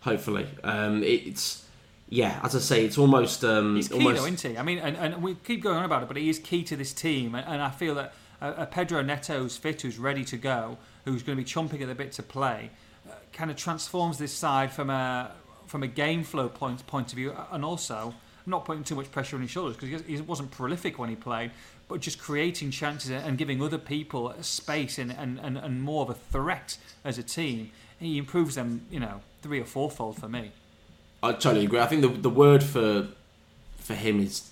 Hopefully, um, it's yeah. As I say, it's almost um, He's key almost though, isn't he? I mean, and, and we keep going on about it, but he is key to this team, and, and I feel that uh, Pedro Neto's fit, who's ready to go, who's going to be chomping at the bit to play, uh, kind of transforms this side from a from a game flow point point of view, and also not putting too much pressure on his shoulders because he, wasn't prolific when he played, but just creating chances and giving other people space and, and, and, and more of a threat as a team. He improves them, you know, three or fourfold for me. I totally agree. I think the the word for for him is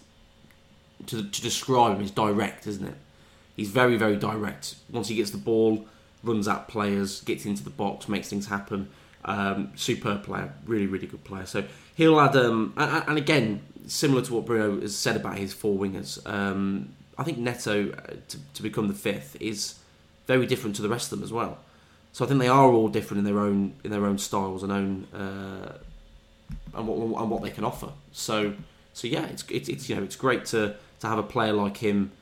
to to describe him is direct, isn't it? He's very very direct. Once he gets the ball, runs at players, gets into the box, makes things happen. Um, superb player, really really good player. So he'll add. Um, and, and again, similar to what Bruno has said about his four wingers, um, I think Neto uh, to, to become the fifth is very different to the rest of them as well. So I think they are all different in their own in their own styles and own uh, and what and what they can offer. So so yeah, it's it's, it's you know it's great to to have a player like him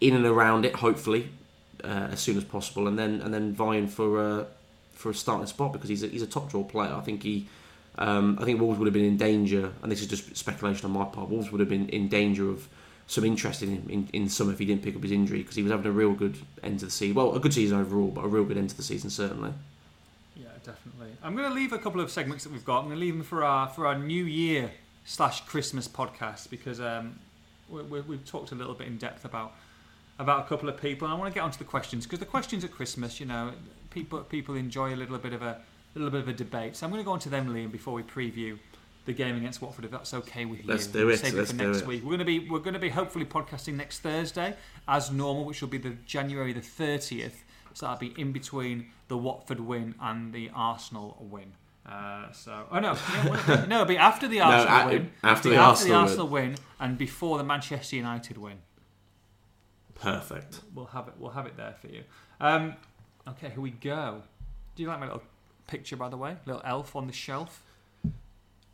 in and around it. Hopefully, uh, as soon as possible, and then and then vying for a for a starting spot because he's a, he's a top draw player. I think he. Um, I think Wolves would have been in danger, and this is just speculation on my part. Wolves would have been in danger of some interest in him in, in some if he didn't pick up his injury because he was having a real good end to the season. Well, a good season overall, but a real good end to the season certainly. Yeah, definitely. I'm going to leave a couple of segments that we've got. I'm going to leave them for our for our New Year slash Christmas podcast because um, we, we, we've talked a little bit in depth about about a couple of people, and I want to get onto the questions because the questions at Christmas, you know, people people enjoy a little bit of a little bit of a debate. So I'm going to go on to them, Liam, before we preview the game against Watford, if that's okay with you. Let's do it, Save let's it for do next it. week. We're going to be we're going to be hopefully podcasting next Thursday as normal, which will be the January the 30th. So that'll be in between the Watford win and the Arsenal win. Uh, so, oh no, yeah, no, it'll be after the Arsenal a- win, after It'll the Arsenal win. Win, and before the Manchester United win. Perfect. We'll have it. We'll have it there for you. Um, okay, here we go. Do you like my little picture, by the way? Little elf on the shelf.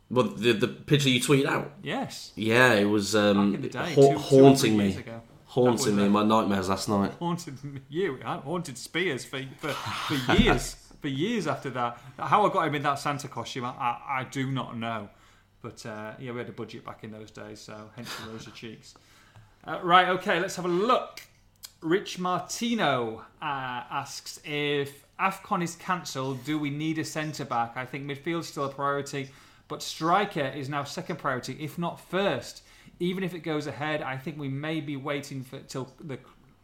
Well, the the picture you tweeted out, Yes. yeah, it was um, Back in the day, ha- two- two haunting years me, haunting me in my nightmares last night. haunted you, haunted Spears for for, for years, for years after that. How I got him in that Santa costume, I, I, I do not know. But uh, yeah, we had a budget back in those days, so hence the rosy cheeks. Uh, right, okay, let's have a look. Rich Martino uh, asks if AFCON is cancelled, do we need a centre back? I think midfield's still a priority, but striker is now second priority, if not first. Even if it goes ahead, I think we may be waiting for till the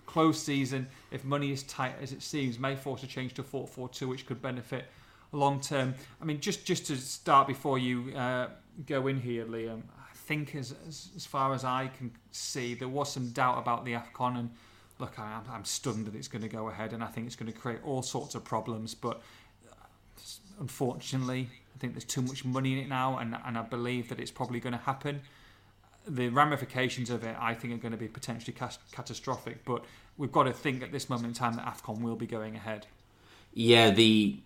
close season. If money is tight as it seems, may force a change to 4-4-2, which could benefit long term. I mean, just just to start before you uh, go in here, Liam. I think as, as as far as I can see, there was some doubt about the Afcon, and look, I, am I'm stunned that it's going to go ahead, and I think it's going to create all sorts of problems. But uh, unfortunately, I think there's too much money in it now, and and I believe that it's probably going to happen. The ramifications of it, I think, are going to be potentially cas- catastrophic. But we've got to think at this moment in time that Afcon will be going ahead. Yeah, the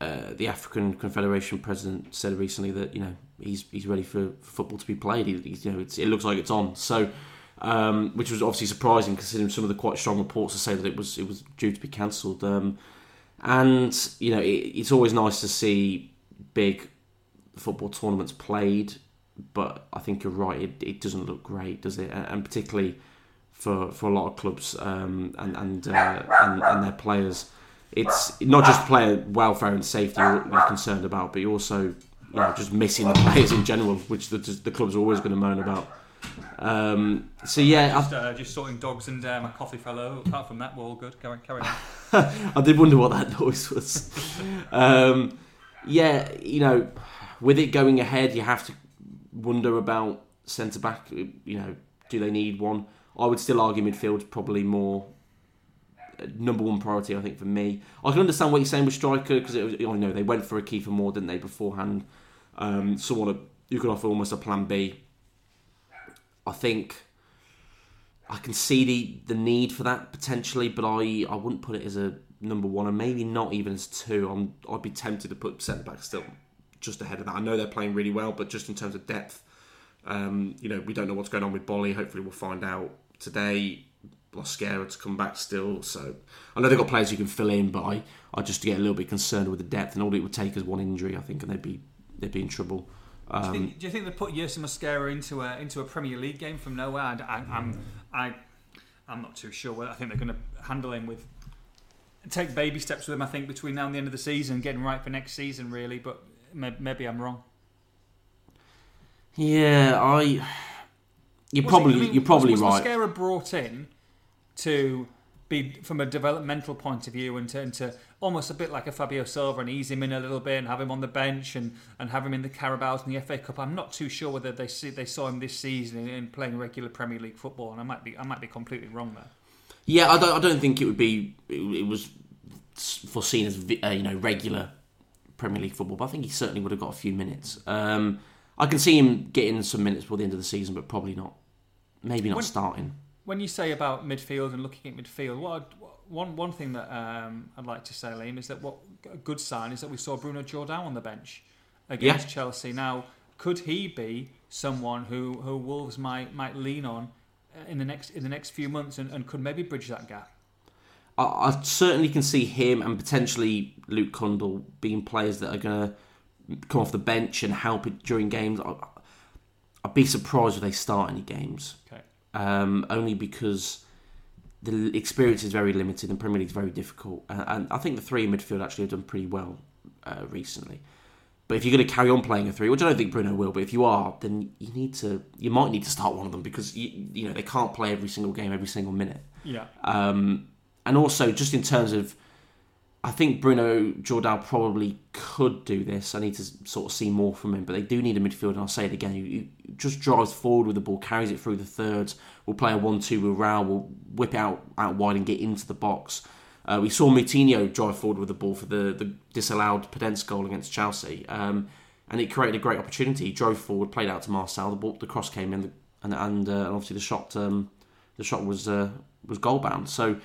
uh, the African Confederation president said recently that you know he's he's ready for football to be played. He, you know, it looks like it's on. So, um, which was obviously surprising considering some of the quite strong reports to say that it was it was due to be cancelled. Um, and you know, it, it's always nice to see big football tournaments played, but I think you're right. It, it doesn't look great, does it? And, particularly for, for a lot of clubs um, and and, uh, and and their players it's not just player welfare and safety you're, you're concerned about, but you're also you know just missing the players in general, which the, the clubs are always going to moan about. Um, so yeah, Just, uh, just sorting dogs and uh, my coffee fellow. Apart from that, we're all good. Carry, carry on. I, did wonder what that noise was. um, yeah, you know, with it going ahead, you have to wonder about centre back. You know, do they need one? I would still argue midfield's probably more uh, number one priority. I think for me, I can understand what you're saying with striker because you know, they went for a Kiefer Moore, didn't they, beforehand? Um, someone you could offer almost a plan B. I think I can see the, the need for that potentially, but I, I wouldn't put it as a number one, and maybe not even as two. I'm, I'd be tempted to put centre back still just ahead of that. I know they're playing really well, but just in terms of depth, um, you know, we don't know what's going on with Boly. Hopefully, we'll find out today. Mosquera to come back still, so I know they've got players who can fill in, but I, I just get a little bit concerned with the depth, and all it would take is one injury, I think, and they'd be they'd be in trouble. Do you, Um, think, do you think they put Yerson Mosquera into a into a Premier League game from nowhere? I, I, I'm I I'm not too sure. Whether I think they're going to handle him with take baby steps with him. I think between now and the end of the season, getting right for next season, really. But may, maybe I'm wrong. yeah, I. You're Was probably he- I mean, you're probably was, was right. Mosquera brought in to be from a developmental point of view and to, and to almost a bit like a Fabio Silva and ease him in a little bit and have him on the bench and, and have him in the Carabaos and the FA Cup. I'm not too sure whether they see, they saw him this season in, in playing regular Premier League football, and I might be I might be completely wrong there. Yeah, I don't. I don't think it would be. It, it was foreseen as uh, you know regular Premier League football, but I think he certainly would have got a few minutes. Um, I can see him getting some minutes before the end of the season, but probably not. Maybe not When- starting. When you say about midfield and looking at midfield, what one one thing that um, I'd like to say, Liam, is that what a good sign is that we saw Bruno Jordão on the bench against Chelsea. Now, could he be someone who, who Wolves might might lean on uh, in the next in the next few months and, and could maybe bridge that gap? I, I certainly can see him and potentially Luke Cundle being players that are going to come off the bench and help it during games. I, I'd be surprised if they start any games. Okay. um, only because the experience is very limited and Premier League is very difficult. Uh, and I think the three in midfield actually have done pretty well uh, recently. But if you're going to carry on playing a three, which I don't think Bruno will, but if you are, then you need to, you might need to start one of them because you, you know they can't play every single game, every single minute. Yeah. Um, and also, just in terms of, I think Bruno Jordão probably could do this. I need to sort of see more from him, but they do need a midfielder. I'll say it again: he, just drives forward with the ball, carries it through the thirds. We'll play a one-two with Raul. We'll whip it out out wide and get into the box. Uh, we saw Moutinho drive forward with the ball for the, the disallowed Podence goal against Chelsea, um, and it created a great opportunity. He drove forward, played out to Marçal. The ball, the cross came in, and and uh, obviously the shot um, the shot was uh, was goal bound. So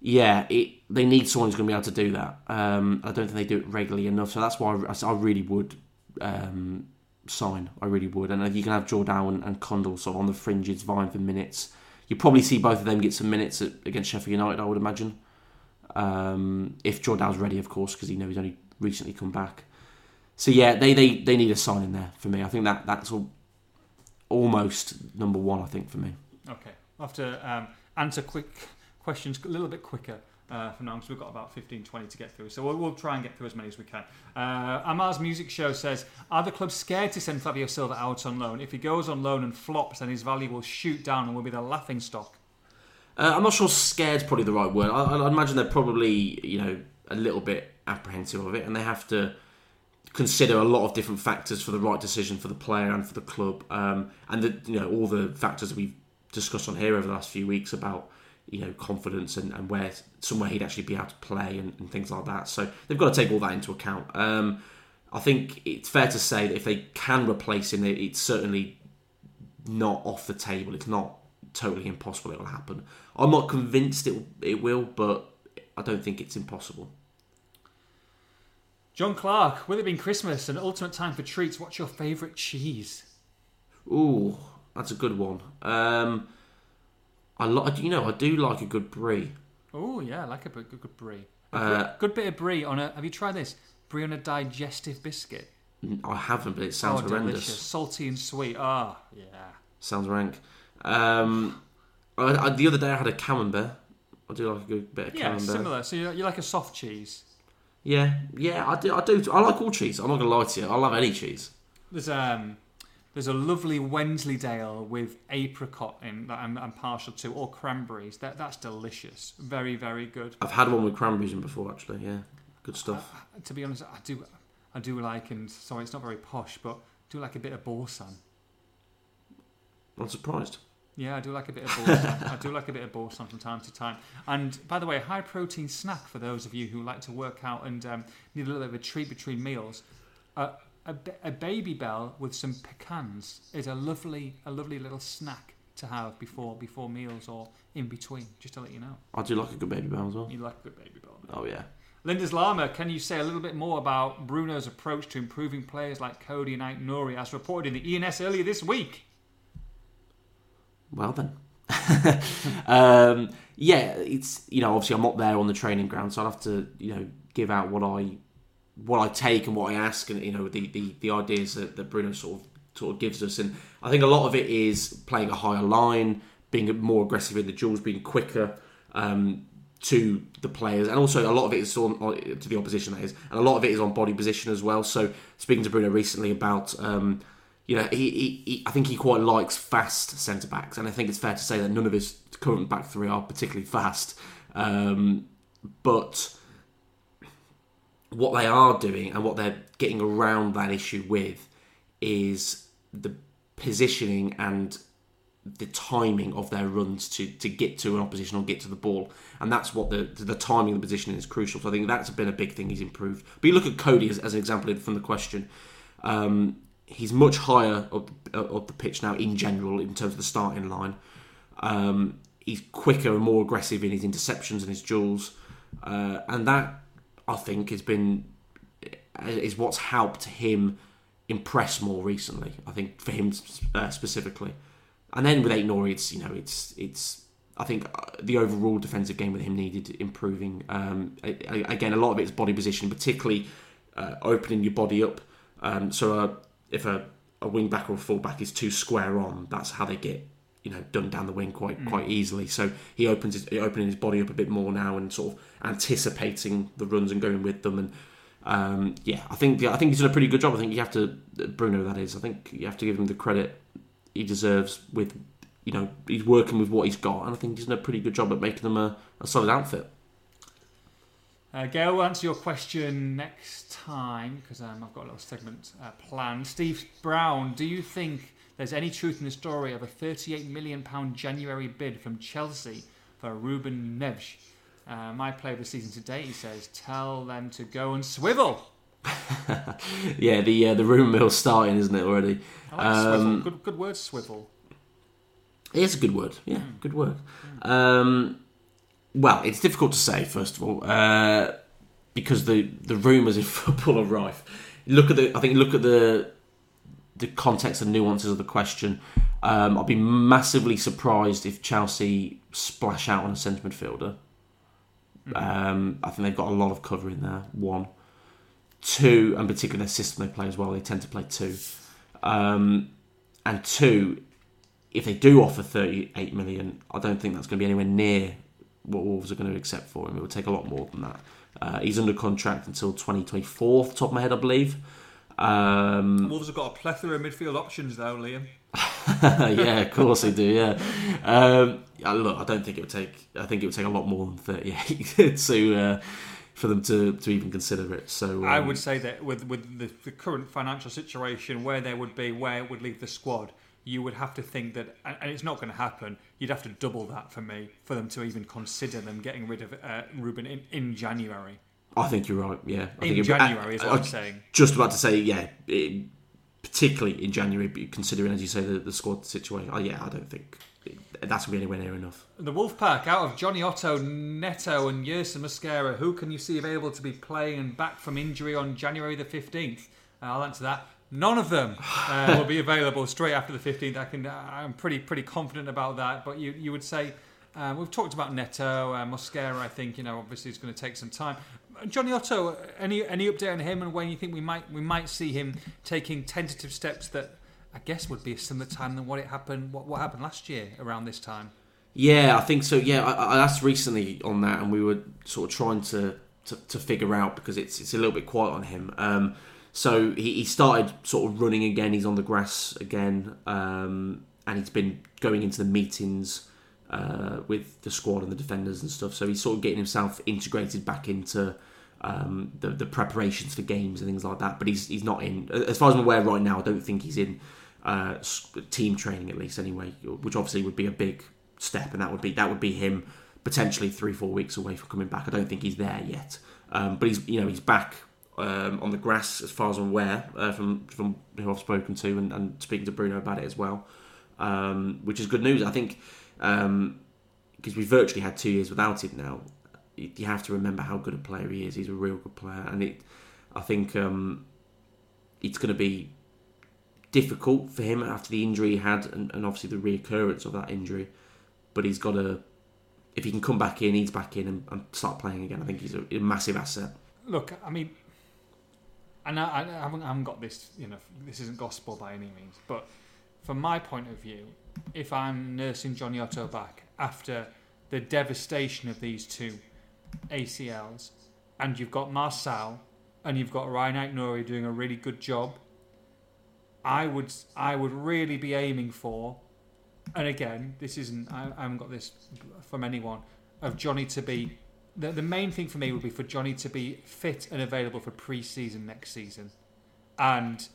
yeah, it they need someone who's going to be able to do that. Um, I don't think they do it regularly enough, so that's why I, I really would um, sign. I really would, and you can have Jordão and, and Cundle sort of on the fringes, vying for minutes. You probably see both of them get some minutes at, against Sheffield United. I would imagine, um, if Jordão's ready, of course, because you know he's only recently come back. So yeah, they, they, they need a sign in there for me. I think that that's all, almost number one. I think for me. Okay. I'll have to answer quick questions a little bit quicker uh, from now because we've got about 15, 20 to get through. So we'll, we'll try and get through as many as we can. Uh, Amar's Music Show says Are the clubs scared to send Fabio Silva out on loan? If he goes on loan and flops, then his value will shoot down and will be the laughing stock. Uh, I'm not sure scared's probably the right word. I, I, imagine they're probably, you know, a little bit apprehensive of it, and they have to consider a lot of different factors for the right decision for the player and for the club, um, and the, you know all the factors that we've discussed on here over the last few weeks about you know confidence and, and where somewhere he'd actually be able to play and, and things like that. So they've got to take all that into account. Um, I think it's fair to say that if they can replace him, it's certainly not off the table. It's not totally impossible it will happen. I'm not convinced it it will, but I don't think it's impossible. John Clark, with it being Christmas and ultimate time for treats, what's your favourite cheese? Ooh, that's a good one. Um, I like, you know, I do like a good brie. Oh, yeah, I like a good, good, brie. A Uh, brie- good bit of brie on a. Have you tried this? Brie on a digestive biscuit. I haven't, but it sounds oh, horrendous. delicious. Salty and sweet. Ah, yeah. Sounds rank. Um, I, I, the other day I had a camembert. I do like a good bit of Yeah, camembert. similar. So you, you like a soft cheese. Yeah, yeah, I do. I do. I like all cheese. I'm not gonna lie to you. I love any cheese. There's um, There's a lovely Wensleydale with apricot in that I'm, I'm partial to, or cranberries. That that's delicious. Very very good. I've had one with cranberries in before, actually. Yeah, good stuff. To be honest, I do I do like, and sorry, it's not very posh, but I do like a bit of boursin. I'm surprised. Yeah, I do like a bit of boursin. I do like a bit of boursin from time to time. And by the way, a high protein snack for those of you who like to work out and um, need a little bit of a treat between meals. Uh, a, a Babybel with some pecans is a lovely, a lovely little snack to have before before meals or in between. Just to let you know, I do like a good Babybel as well. you like a good Babybel. Oh yeah. Linda's Lama, can you say a little bit more about Bruno's approach to improving players like Coady and Aït-Nouri, as reported in the ENS earlier this week? Well then. um, yeah, it's you know obviously I'm not there on the training ground, so I'll have to you know give out what I what I take and what I ask, and you know the the, the ideas that, that Bruno sort of sort of gives us, and I think a lot of it is playing a higher line, being more aggressive in the duels, being quicker. Um, to the players, and also a lot of it is on, on to the opposition. That is, and a lot of it is on body position as well. So speaking to Bruno recently about um, you know, he, he, he, I think he quite likes fast centre backs, and I think it's fair to say that none of his current back three are particularly fast. Um, but what they are doing and what they're getting around that issue with is the positioning and the timing of their runs to, to get to an opposition or get to the ball, and that's what the the timing of the positioning is crucial. So I think that's been a big thing he's improved. But you look at Coady as, as an example from the question. Um, he's much higher up, up the pitch now in general in terms of the starting line. Um, he's quicker and more aggressive in his interceptions and his duels, uh, and that I think has been is what's helped him impress more recently. I think for him uh, specifically, and then with Aït-Nouri, it's you know it's it's I think uh, the overall defensive game with him needed improving. Um, again, a lot of it is body position, particularly uh, opening your body up. Um, so uh, if a, a wing back or a full back is too square on, that's how they get you know done down the wing quite Mm. quite easily. So he opens his, opening his body up a bit more now and sort of anticipating the runs and going with them. And um, yeah, I think I think he's done a pretty good job. I think you have to Bruno that is. I think you have to give him the credit he deserves with you know he's working with what he's got, and I think he's done a pretty good job at making them a, a solid outfit. Uh, Gail will answer your question next time because um, I've got a little segment uh, planned. Steve Brown, do you think there's any truth in the story of a 38 million pound January bid from Chelsea for Ruben Neves? Uh, my play of the season to date, he says, tell them to go and swivel. yeah, the uh, the rumor mill's starting, isn't it already? I like swivel. Um, Good, good word, swivel. It's a good word. Yeah, good word. Um, well, it's difficult to say first of all uh, because the the rumours in football are rife. Look at the. I think look at the the context and nuances of the question. Um, I'd be massively surprised if Chelsea splash out on a centre midfielder. Um, I think they've got a lot of cover in there. One, two, and particularly their system they play as well. They tend to play two, um, and two. If they do offer 38 million, I don't think that's going to be anywhere near what Wolves are going to accept for him. It would take a lot more than that. Uh, he's under contract until 2024, top of my head, I believe. Um, Wolves have got a plethora of midfield options, though, Liam. yeah, of course they do. Yeah. Um, look, I don't think it would take. I think it would take a lot more than 38 to uh, for them to, to even consider it. So um, I would say that with with the, the current financial situation, where they would be, where it would leave the squad, you would have to think that, and and it's not going to happen. You'd have to double that for me for them to even consider them getting rid of uh, Ruben in, in January. I think you're right. Yeah, I In think it- January is what I- I'm saying. Just about to say, yeah, it, particularly in January, but considering as you say the, the squad situation. Oh, yeah, I don't think it, that's be anywhere near enough. The Wolfpack, out of Jonny Otto, Neto, and Yerson Mosquera, who can you see available to be playing and back from injury on January the 15th? Uh, I'll answer that. None of them uh, will be available straight after the 15th. I can, I'm pretty pretty confident about that. But you, you would say, uh, we've talked about Neto, uh, Mosquera, I think, you know, obviously it's going to take some time. Jonny Otto, any any update on him and when you think we might we might see him taking tentative steps that I guess would be a similar time than what it happened what, what happened last year around this time? Yeah, I think so. Yeah, I, I asked recently on that, and we were sort of trying to, to, to figure out because it's it's a little bit quiet on him. Um, So he, he started sort of running again. He's on the grass again, um, and he's been going into the meetings uh, with the squad and the defenders and stuff. So he's sort of getting himself integrated back into um, the, the preparations for games and things like that. But he's he's not in. As far as I'm aware, right now, I don't think he's in uh, team training at least anyway, which obviously would be a big step, and that would be that would be him potentially three four weeks away from coming back. I don't think he's there yet, um, but he's you know he's back um, on the grass as far as I'm aware uh, from from who I've spoken to and, and speaking to Bruno about it as well, um, which is good news. I think because we virtually had two years without him now. You have to remember how good a player he is. He's a real good player, and it. I think um, it's going to be difficult for him after the injury he had, and, and obviously the reoccurrence of that injury. But he's got to, if he can come back in, he's back in and, and start playing again. I think he's a, a massive asset. Look, I mean, and I, I, haven't, I haven't got this, you know, this isn't gospel by any means, but from my point of view, if I'm nursing Jonny Otto back after the devastation of these two ACLs, and you've got Marçal and you've got Ryan Nori doing a really good job, I would I would really be aiming for, and again, this isn't I, I haven't got this from anyone of Jonny to be. The, the main thing for me would be for Jonny to be fit and available for pre-season next season, and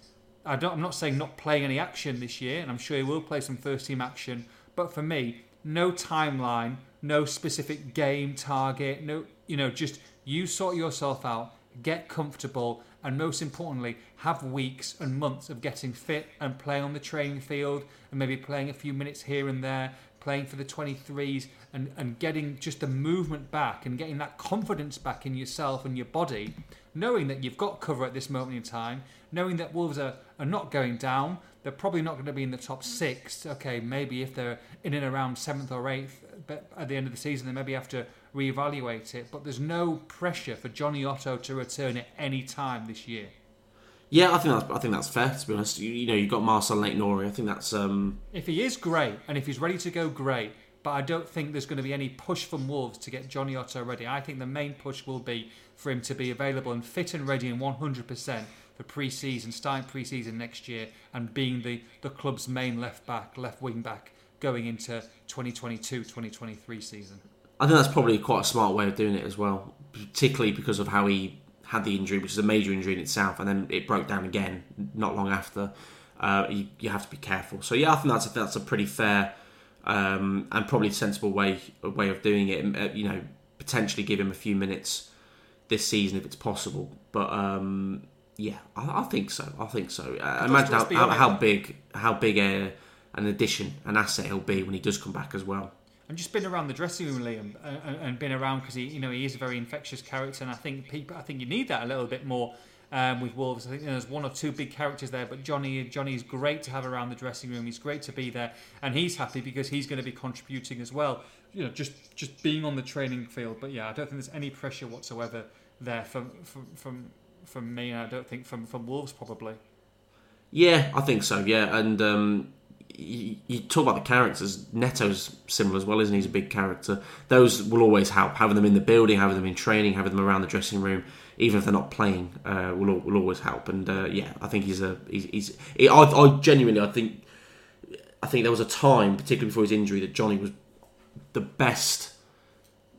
I don't, I'm not saying not playing any action this year, and I'm sure he will play some first team action. But for me, no timeline, no specific game target, no, you know, just you sort yourself out, get comfortable, and most importantly, have weeks and months of getting fit and playing on the training field, and maybe playing a few minutes here and there, playing for the 23s, and, and getting just the movement back and getting that confidence back in yourself and your body, knowing that you've got cover at this moment in time, knowing that Wolves are, are not going down. They're probably not going to be in the top six. Okay, maybe if they're in and around seventh or eighth but at the end of the season, they maybe have to reevaluate it. But there's no pressure for Jonny Otto to return at any time this year. Yeah, I think that's I think that's fair. To be honest, you, you know, you've got Marçal Lake Nori. I think that's um, If he is great and if he's ready to go, great. But I don't think there's going to be any push from Wolves to get Jonny Otto ready. I think the main push will be for him to be available and fit and ready and 100% for pre-season, starting pre-season next year, and being the, the club's main left back, left wing back going into 2022-2023 season. I think that's probably quite a smart way of doing it as well, particularly because of how he had the injury, which is a major injury in itself, and then it broke down again not long after. Uh, you, you have to be careful. So yeah, I think that's a, that's a pretty fair um, and probably sensible way way of doing it. Uh, you know, potentially give him a few minutes this season if it's possible. But um, yeah, I, I think so. I think so. Uh, imagine how, how, how big how big a, an addition, an asset he'll be when he does come back as well. and just been around the dressing room, Liam, and, and been around because he, you know, he is a very infectious character, and I think people, I think you need that a little bit more um, with Wolves. I think there's one or two big characters there, but Jonny, Jonny's great to have around the dressing room. He's great to be there, and he's happy because he's going to be contributing as well. You know, just just being on the training field. But yeah, I don't think there's any pressure whatsoever there from from from, from me, and I don't think from from Wolves probably. Yeah, I think so. Yeah, and um, you, you talk about the characters. Neto's similar as well, isn't he? He's a big character. Those will always help. Having them in the building, having them in training, having them around the dressing room, even if they're not playing, uh, will will always help. And uh, yeah, I think he's a he's. he's he, I, I genuinely, I think, I think there was a time, particularly before his injury, that Jonny was the best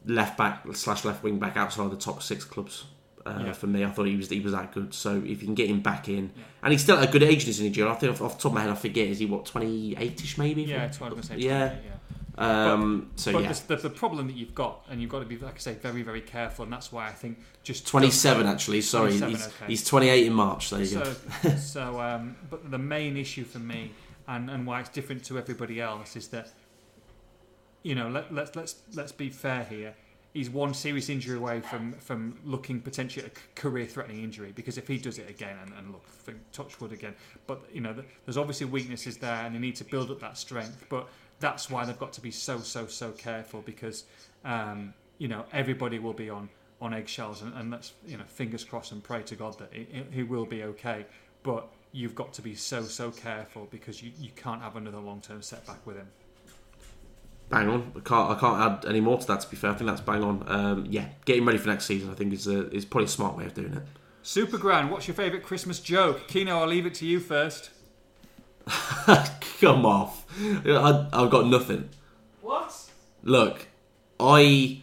left back slash left wing back outside the top six clubs. Uh, Yeah. For me, I thought he was he was that good. So if you can get him back in, Yeah. and he's still at a good age in his injury. I think off, off the top of my head, I forget is he what twenty eight ish maybe? Yeah, it's what I'm going to say. Yeah. 28, yeah. Um, so But yeah, the, the, problem that you've got, and you've got to be, like I say, very, very careful, and that's why I think just twenty seven actually. Sorry, 27, he's, okay. he's twenty eight in March. There you go. So, so um, but the main issue for me, and, and why it's different to everybody else, is that you know let, let's let's let's be fair here. He's one serious injury away from from looking potentially at a career threatening injury because if he does it again and, and look for touch wood again, but you know th- there's obviously weaknesses there and they need to build up that strength. But that's why they've got to be so so so careful because um, you know everybody will be on on eggshells and, and let's you know fingers crossed and pray to God that he, will be okay. But you've got to be so so careful because you, you can't have another long term setback with him. Bang on. I can't I can't add any more to that. To be fair, I think that's bang on. Um, yeah, getting ready for next season. I think is a, is probably a smart way of doing it. Super Grand, what's your favourite Christmas joke? Kino, I'll leave it to you first. Come off. I, I've got nothing. What? Look, I.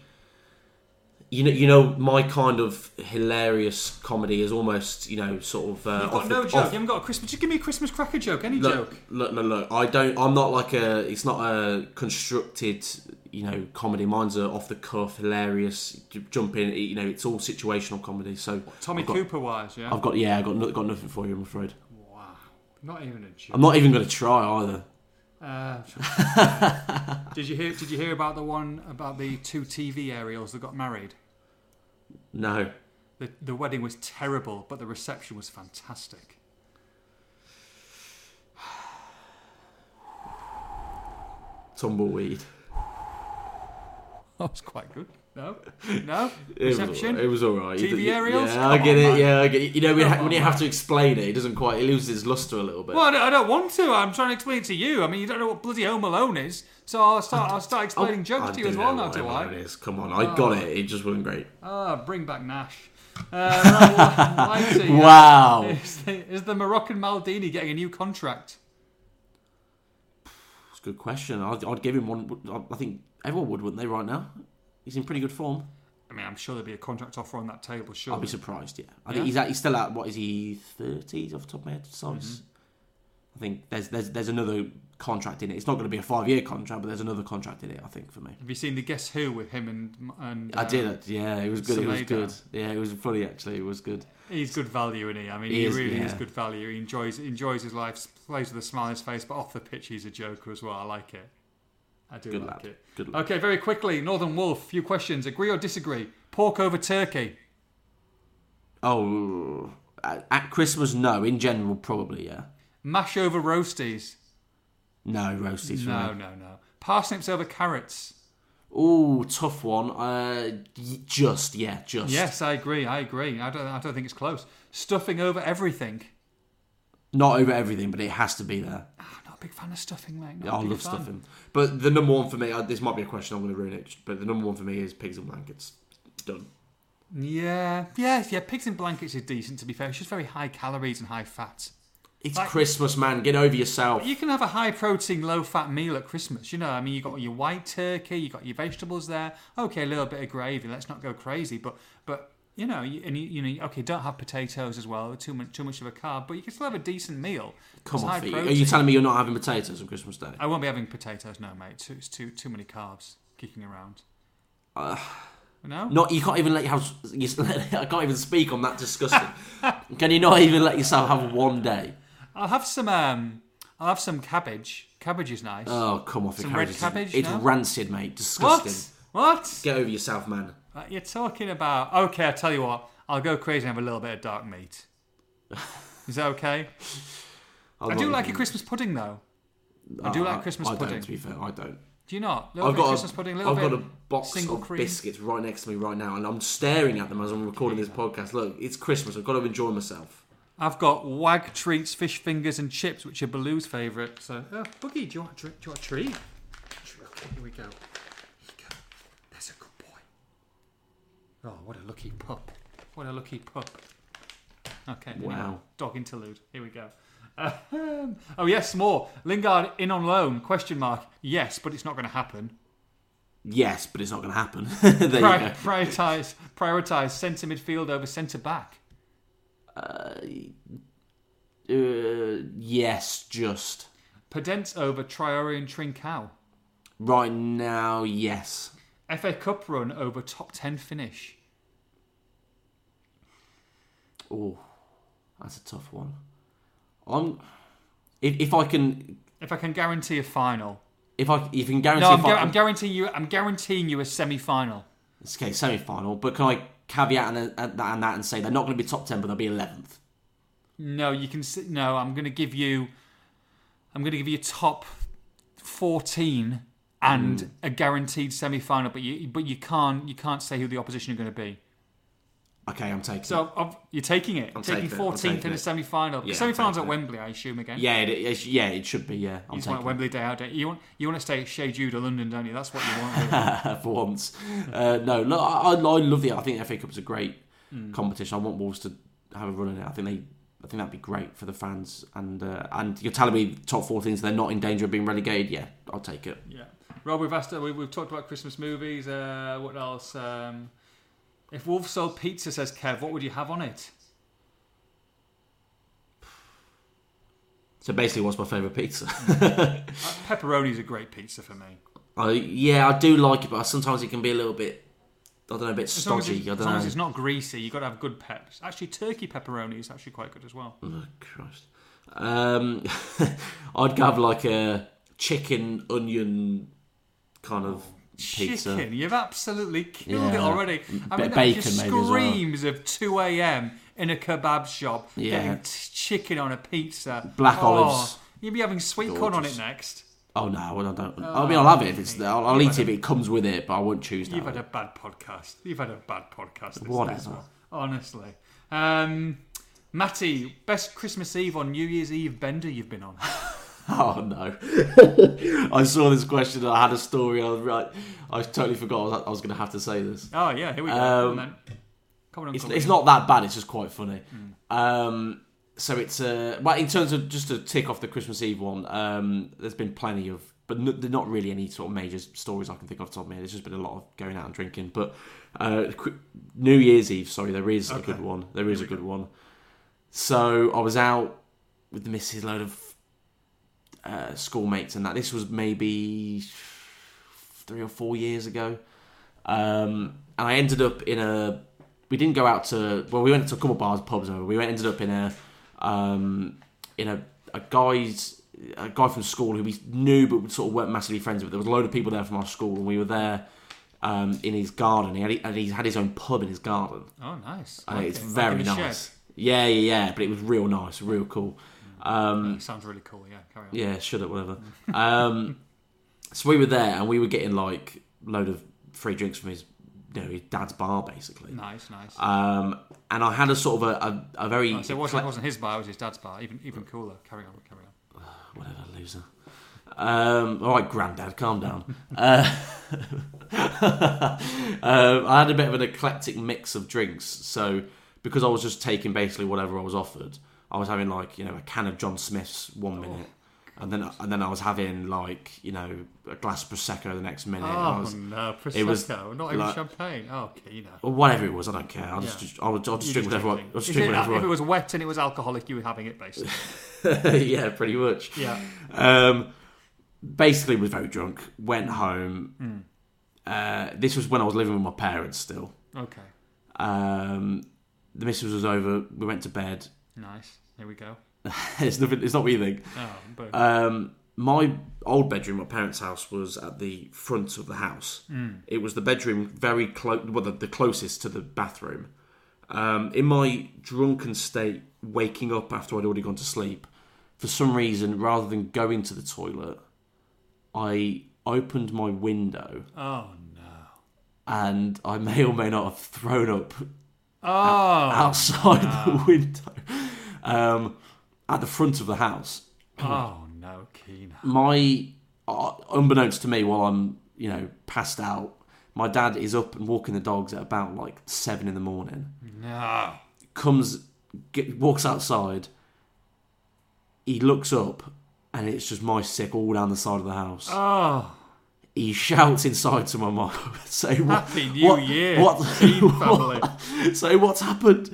You know, you know, my kind of hilarious comedy is almost, you know, sort of. Uh, You've got off no the- joke. off- You haven't got a Christmas. Just give me a Christmas cracker joke. Any Look, joke. look, no, look. I don't. I'm not like a. It's not a constructed, you know, comedy. Mine's a off the cuff, hilarious, jump in. You know, it's all situational comedy. So Tommy got, Cooper wise, yeah. I've got. Yeah, I've got. Got nothing for you. I'm afraid. Not even a joke. I'm not even going to try either. Uh, did you hear? Did you hear about the one about the two TV aerials that got married? No. The the wedding was terrible, but the reception was fantastic. Tumbleweed. That was quite good. No, no It reception. it was all right. TV aerials? Yeah, I get on, it. Yeah, I get it. You know, when, ha- when you have to explain it, it doesn't quite. It loses its luster a little bit. Well, I don't, I don't want to. I'm trying to explain it to you. I mean, you don't know what bloody Home Alone is, so I'll start. I'll start explaining jokes I to you as well now. Do I? is. Come on, I got it. It just wasn't great. Ah, bring back Nash. Uh, uh, Wow. Is the, is the Moroccan Maldini getting a new contract? It's a good question. I'd, I'd give him one. I think everyone would, wouldn't they? Right now, he's in pretty good form. I mean, I'm sure there'll be a contract offer on that table. Sure. I'll be surprised. Yeah, I Yeah? think he's at, he's still at what is he thirties off the top of my head size. Mm-hmm. I think there's there's there's another contract in it. It's not going to be a five year contract, but there's another contract in it. I think for me. Have you seen the Guess Who with him and and? I uh, did it. Yeah, it was good. It was good. Yeah, it was funny actually. It was good. He's good value, isn't he? I mean, He he, is, really is good value. He enjoys enjoys his life, plays with a smile on his face, but off the pitch, he's a joker as well. I like it. I do Good like lad. it. Good lad. Okay, very quickly, Northern Wolf. Few questions. Agree or disagree? Pork over turkey. Oh, at at Christmas, no. In general, probably yeah. Mash over roasties. No roasties No, no, no. Parsnips over carrots. Oh, tough one. Uh, just yeah, just. Yes, I agree. I agree. I don't. I don't think it's close. Stuffing over everything. Not over everything, but it has to be there. Big fan of stuffing, mate. Not a I love fan. stuffing. But the number one for me, uh, this might be a question I'm going to ruin it, but the number one for me is pigs and blankets. Done. Yeah, yeah, yeah. Pigs in blankets is decent. To be fair, it's just very high calories and high fat. It's Like- Christmas, man. Get over yourself. You can have a high protein, low fat meal at Christmas. You know, I mean, you got your white turkey, you got your vegetables there. Okay, a little bit of gravy. Let's not go crazy, but you know, you, and you, you know, okay, don't have potatoes as well. Too much, too much of a carb, but you can still have a decent meal. Come It's on, high Fee. Are protein. you telling me you're not having potatoes on Christmas Day? I won't be having potatoes, no, mate. Too, it's too too many carbs kicking around. no, Not you can't even let your house. You, I can't even speak on that disgusting. Can you not even let yourself have one day? I'll have some. Um, I'll have some cabbage. Cabbage is nice. Oh, come off! Some it, red It's- cabbage, It's no? rancid, mate. what? Disgusting. What? Get over yourself, man. Uh, You're talking about. Okay, I'll tell you what. I'll go crazy and have a little bit of dark meat. Is that okay? I'm do like a Christmas pudding though. I do like Christmas I pudding. Don't, to be fair, I don't. Do you not? Little I've got Christmas a, pudding, little I've got a box of cream. biscuits right next to me right now, and I'm staring at them as I'm recording this podcast. Look, it's Christmas. I've got to enjoy myself. I've got wag treats, fish fingers, and chips, which are Baloo's favourite. So, oh, Boogie, do you want a, do you want a treat? Here we go. Here you go. There's a good boy. Oh, what a lucky pup! What a lucky pup. Okay. anyway, Wow. dog interlude. Here we go. Um, oh yes, more. Lingard in on loan? Question mark. Yes, but it's not going to happen. Yes, but it's not going to happen. there you Pri- go. prioritize, prioritize centre midfield over centre back. Uh, yes, just Podence over Traore and Trincao. right now. Yes. FA Cup run over top 10 finish. Oh, that's a tough one. I'm. If, if I can, If I can guarantee a final. if I if you can guarantee, No, I'm, gu- I'm guaranteeing you. I'm guaranteeing you a semi-final. Okay, semi final. But can I caveat and, uh, and, that, and that and say they're not going to be top ten, but they'll be eleventh? No, you can. No, I'm going to give you. I'm going to give you top 14 and Mm. a guaranteed semi-final. But you, but you can't. You can't say who the opposition are going to be. Okay, I'm taking. it. So of- you're taking it. I'm taking taking 14th taking in the semi-final. Yeah, semi-finals at taking it. Wembley, I assume again. Yeah, it, it, yeah, it should be. Yeah, I'm You just want Wembley Day out. Don't you? want you want to stay at Shea Jude or London, don't you? That's what you want. for once. Uh, no, look, I, I I love the. I think FA Cup's a great Hmm. competition. I want Wolves to have a run in it. I think they, I think that'd be great for the fans. And uh, and you're telling me top four things they're not in danger of being relegated? Yeah, I'll take it. Yeah. Rob, we've asked. We, we've talked about Christmas movies. Uh, what else? Um, if Wolf sold pizza, says Kev, what would you have on it? So basically, what's my favourite pizza? Uh, pepperoni's a great pizza for me. I, yeah, I do like it, but sometimes it can be a little bit, I don't know, a bit As as, stodgy. it's, I don't long know. as it's not greasy, you've got to have good peps. Actually, turkey pepperoni is actually quite good as well. Oh, Christ. Um, I'd have like a chicken onion kind of pizza. Chicken, you've absolutely killed it already. I mean, that just as well. screams of 2 a.m. in a kebab shop Yeah. getting t- chicken on a pizza. Black Oh, olives. You'd be having sweet corn on it next. Oh no, well, I don't. I mean, I'll have it if it's. I'll, I'll eat it if it comes with it, but I won't choose that. You've had a bad podcast. You've had a bad podcast. This, Whatever. Honestly. Um, Matty, best Christmas Eve on New Year's Eve bender you've been on. Oh no! I saw this question. and I had a story. I was right. I totally forgot. I was, I was going to have to say this. Oh, yeah, here we go. Um, on. Come on, It's, it's not that bad. It's just quite funny. Um, so it's uh, well, in terms of just to tick off the Christmas Eve one. Um, there's been plenty of, but n- not really any sort of major stories I can think of off the top of my head. There's just been a lot of going out and drinking. But uh, New Year's Eve, sorry, there is a good one. There is a good one. So I was out with the missus, load of uh, schoolmates, and that. This was maybe three or four years ago. Um, and I ended up in a. We didn't go out to. Well, we went to a couple of bars, pubs. and We ended up in a, um, in a a guy's a guy from school who we knew but sort of weren't massively friends with. There was a load of people there from our school, and we were there um, in his garden. He had, and he had his own pub in his garden. Oh, nice. And Like it's very nice. Yeah, yeah, yeah. But it was real nice, real cool. Um. Sounds really cool, yeah. Carry on. yeah, shut up, whatever. Um, so we were there, and we were getting like load of free drinks from his, you know, his dad's bar, basically. Nice, nice. Um, and I had a sort of a, a, a very Oh, so it wasn't, it wasn't his bar, it was his dad's bar. Even even cooler. Carry on, carry on. whatever loser. Um, all right, granddad, calm down. uh, um, I had a bit of an eclectic mix of drinks, so because I was just taking basically whatever I was offered, I was having like you know a can of John Smith's one minute, and then and then I was having like you know a glass of prosecco the next minute. Oh, was, no. Prosecco. it was not even like- champagne. Oh, okay, you know. or whatever it was, I don't care. I'll Yeah. just I'll, I'll just drink whatever. I'll just drink it- whatever. If it was wet and it was alcoholic, you were having it, basically. yeah, pretty much. Yeah. Um, basically, was very drunk. Went home. Hmm. Uh, this was when I was living with my parents still. Okay. Um, the missus was over. We went to bed. Nice. Here we go. it's nothing. It's not what you think. Oh. Um, my old bedroom, my parents' house, was at the front of the house. It was the bedroom very close, well, the, the closest to the bathroom. Um, in my drunken state, waking up after I'd already gone to sleep, for some reason, rather than going to the toilet, I opened my window oh, no. and I may or may not have thrown up Oh. outside the window um, at the front of the house. Oh, no, Keena. my uh, unbeknownst to me while i'm you know passed out my dad is up and walking the dogs at about like seven in the morning No. comes get, walks outside he looks up and it's just my sick all down the side of the house Oh. he shouts inside to my mum say what, Happy New what, Year, what, Keen family. say what's happened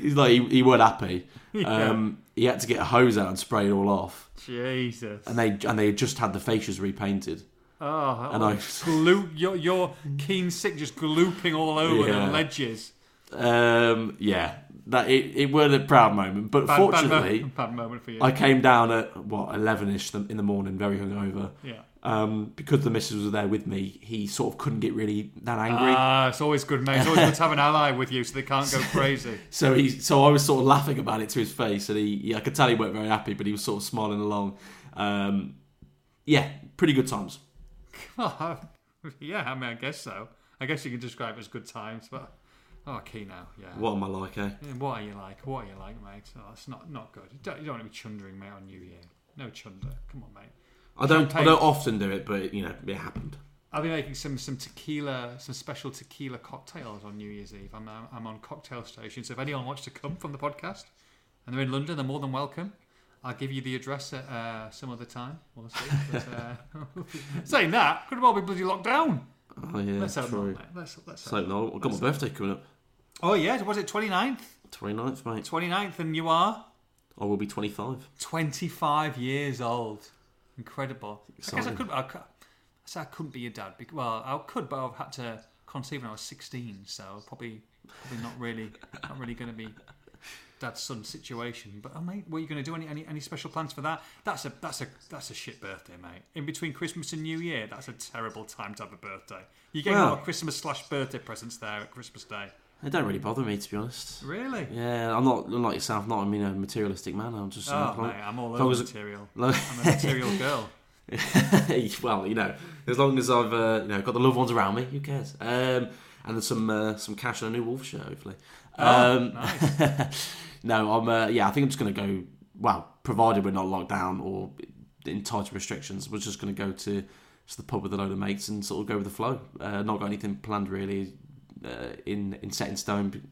he's like he, he weren't happy um, he had to get a hose out and spray it all off Jesus. and they and they had just had the fascias repainted Oh, And I- glue, your, your keen sick just glooping all over Yeah. the ledges. Um, yeah, that it, it was a proud moment, but Bad, fortunately, bad moment for you. I came down at what eleven ish in the morning, very hungover. yeah. Um, because the missus was there with me, he sort of couldn't get really that angry. Ah, it's always good, mate. It's always good to have an ally with you so they can't go crazy. so he, so I was sort of laughing about it to his face, and he, I could tell he weren't very happy, but he was sort of smiling along. Um, yeah, pretty good times. yeah, I mean, I guess so. I guess you can describe it as good times, but oh, key now, yeah. What am I like, eh? What are you like? What are you like, mate? Oh, that's not not good. You don't, you don't want to be chundering, mate, on New Year. No chunder. Come on, mate. I don't I don't often do it, but you know it happened. I'll be making some some tequila, some special tequila cocktails on New Year's Eve. I'm uh, I'm on cocktail station, so if anyone wants to come from the podcast and they're in London, they're more than welcome. I'll give you the address at uh, some other time. We'll see. But, uh, saying that, could have all been bloody locked down. Oh yeah, Let's hope true. not. Let's, let's no, I've got my birthday coming up. Oh yeah, was it 29th? 29th, mate. 29th, and you are I will be 25. 25 years old. Incredible. I guess I could. I, cou- I say I couldn't be your dad. bec- Well, I could, but I've had to conceive when I was 16, so probably probably not really not really going to be dad's son situation. But oh mate, what are you going to do? Any, any any special plans for that? That's a that's a that's a shit birthday, mate. In between Christmas and New Year, that's a terrible time to have a birthday. You get a Well- lot of Christmas slash birthday presents there at Christmas Day. It don't really bother me, to be honest. Really? Yeah, I'm not I'm like yourself. Not I mean, a materialistic man. I'm just. Oh, mate, I'm all over material. long- I'm a material girl. well, you know, as long as I've uh, you know got the loved ones around me, who cares? Um, and then some uh, some cash and a new Wolf shirt, hopefully. Oh, Um, nice. no, I'm. Uh, yeah, I think I'm just going to go. Well, provided we're not locked down or in tighter restrictions, we're just going to go to to the pub with a load of mates and sort of go with the flow. Uh, not got anything planned really uh, in in set in stone.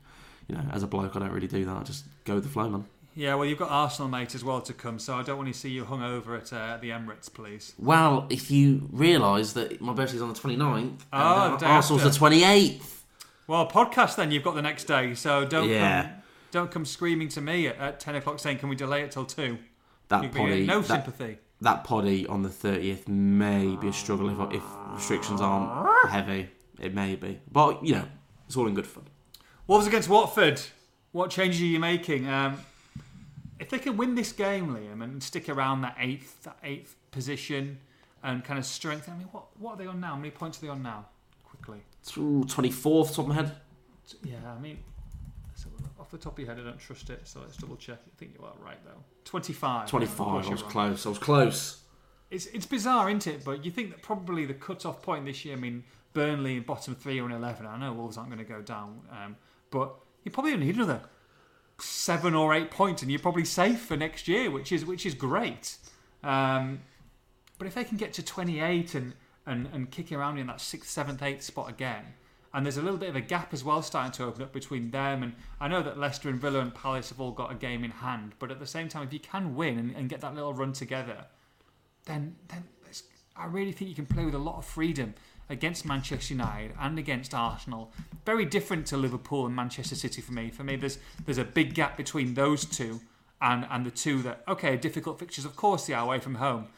You know, as a bloke, I don't really do that. I just go with the flow, man. Yeah, well, you've got Arsenal, mate, as well to come, so I don't want to see you hung over at uh, the Emirates, please. Well, if you realise that my birthday's on the 29th, and, Oh, uh, the Arsenal's after. the 28th. Well, podcast then you've got the next day, so don't Yeah. come, don't come screaming to me at, at ten o'clock saying, "Can we delay it till 2? That poddy, no that, sympathy. that poddy on the 30th may be a struggle if, if restrictions aren't heavy. It may be. But, you know, it's all in good fun. Wolves against Watford. What changes are you making? Um, if they can win this game, Liam, and stick around that eighth that eighth position and kind of strengthen. I mean, what what are they on now? How many points are they on now? Quickly. It's 24th, top of my head. Yeah, I mean, let's have a look. off the top of your head, I don't trust it, so let's double check. I think you are right though. Twenty-five. Of 25. I was close. I was close. It's it's bizarre, isn't it? But you think that probably the cut-off point this year. I mean, Burnley in bottom three are on eleven. I know Wolves aren't going to go down, um, but you probably need another seven or eight points, and you're probably safe for next year, which is which is great. Um, but if they can get to 28 and, and, and kick around in that sixth, seventh, eighth spot again, and there's a little bit of a gap as well starting to open up between them, and I know that Leicester and Villa and Palace have all got a game in hand, but at the same time, if you can win and, and get that little run together, then then I really think you can play with a lot of freedom against Manchester United and against Arsenal. Very different to Liverpool and Manchester City for me. For me, there's there's a big gap between those two and and the two that okay, difficult fixtures. Of course, they are away from home,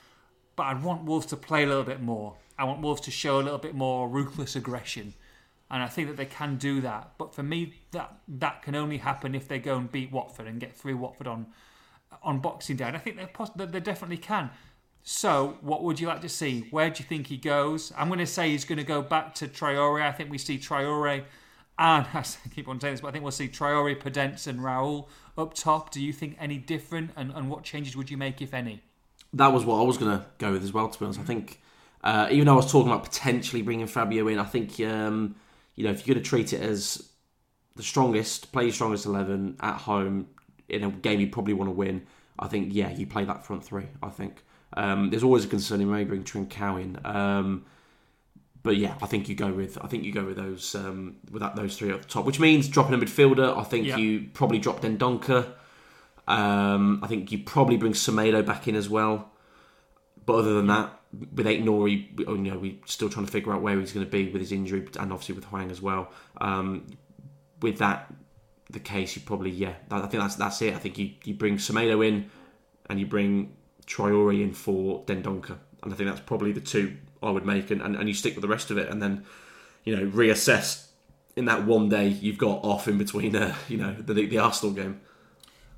but I want Wolves to play a little bit more. I want Wolves to show a little bit more ruthless aggression. And I think that they can do that. But for me, that that can only happen if they go and beat Watford and get through Watford on on Boxing Day. And I think they they definitely can. So, what would you like to see? Where do you think he goes? I'm going to say he's going to go back to Traore. I think we see Traore, and I keep on saying this, but I think we'll see Traore, Podence, and Raul up top. Do you think any different? And, and what changes would you make, if any? That was what I was going to go with as well, to be honest. I think, uh, even though I was talking about potentially bringing Fabio in, I think, um, you know, if you're going to treat it as the strongest, play your strongest 11 at home in a game you probably want to win, I think, yeah, you play that front three, I think. Um, there's always a concern in maybe bring Trincao in. Um, but yeah, I think you go with I think you go with those um, with that, those three up the top, which means dropping a midfielder. I think Yeah. you probably drop Dendoncker. Um, I think you probably bring Semedo back in as well. But other than that, with Aït-Nouri, we- you know, we're still trying to figure out where he's going to be with his injury, and obviously with Hwang as well. Um, with that the case, you probably yeah, I think that's that's it. I think you, you bring Semedo in, and you bring Traore in for Dendoncker, and I think that's probably the two I would make, and, and, and you stick with the rest of it, and then you know reassess in that one day you've got off in between, uh, you know, the the Arsenal game.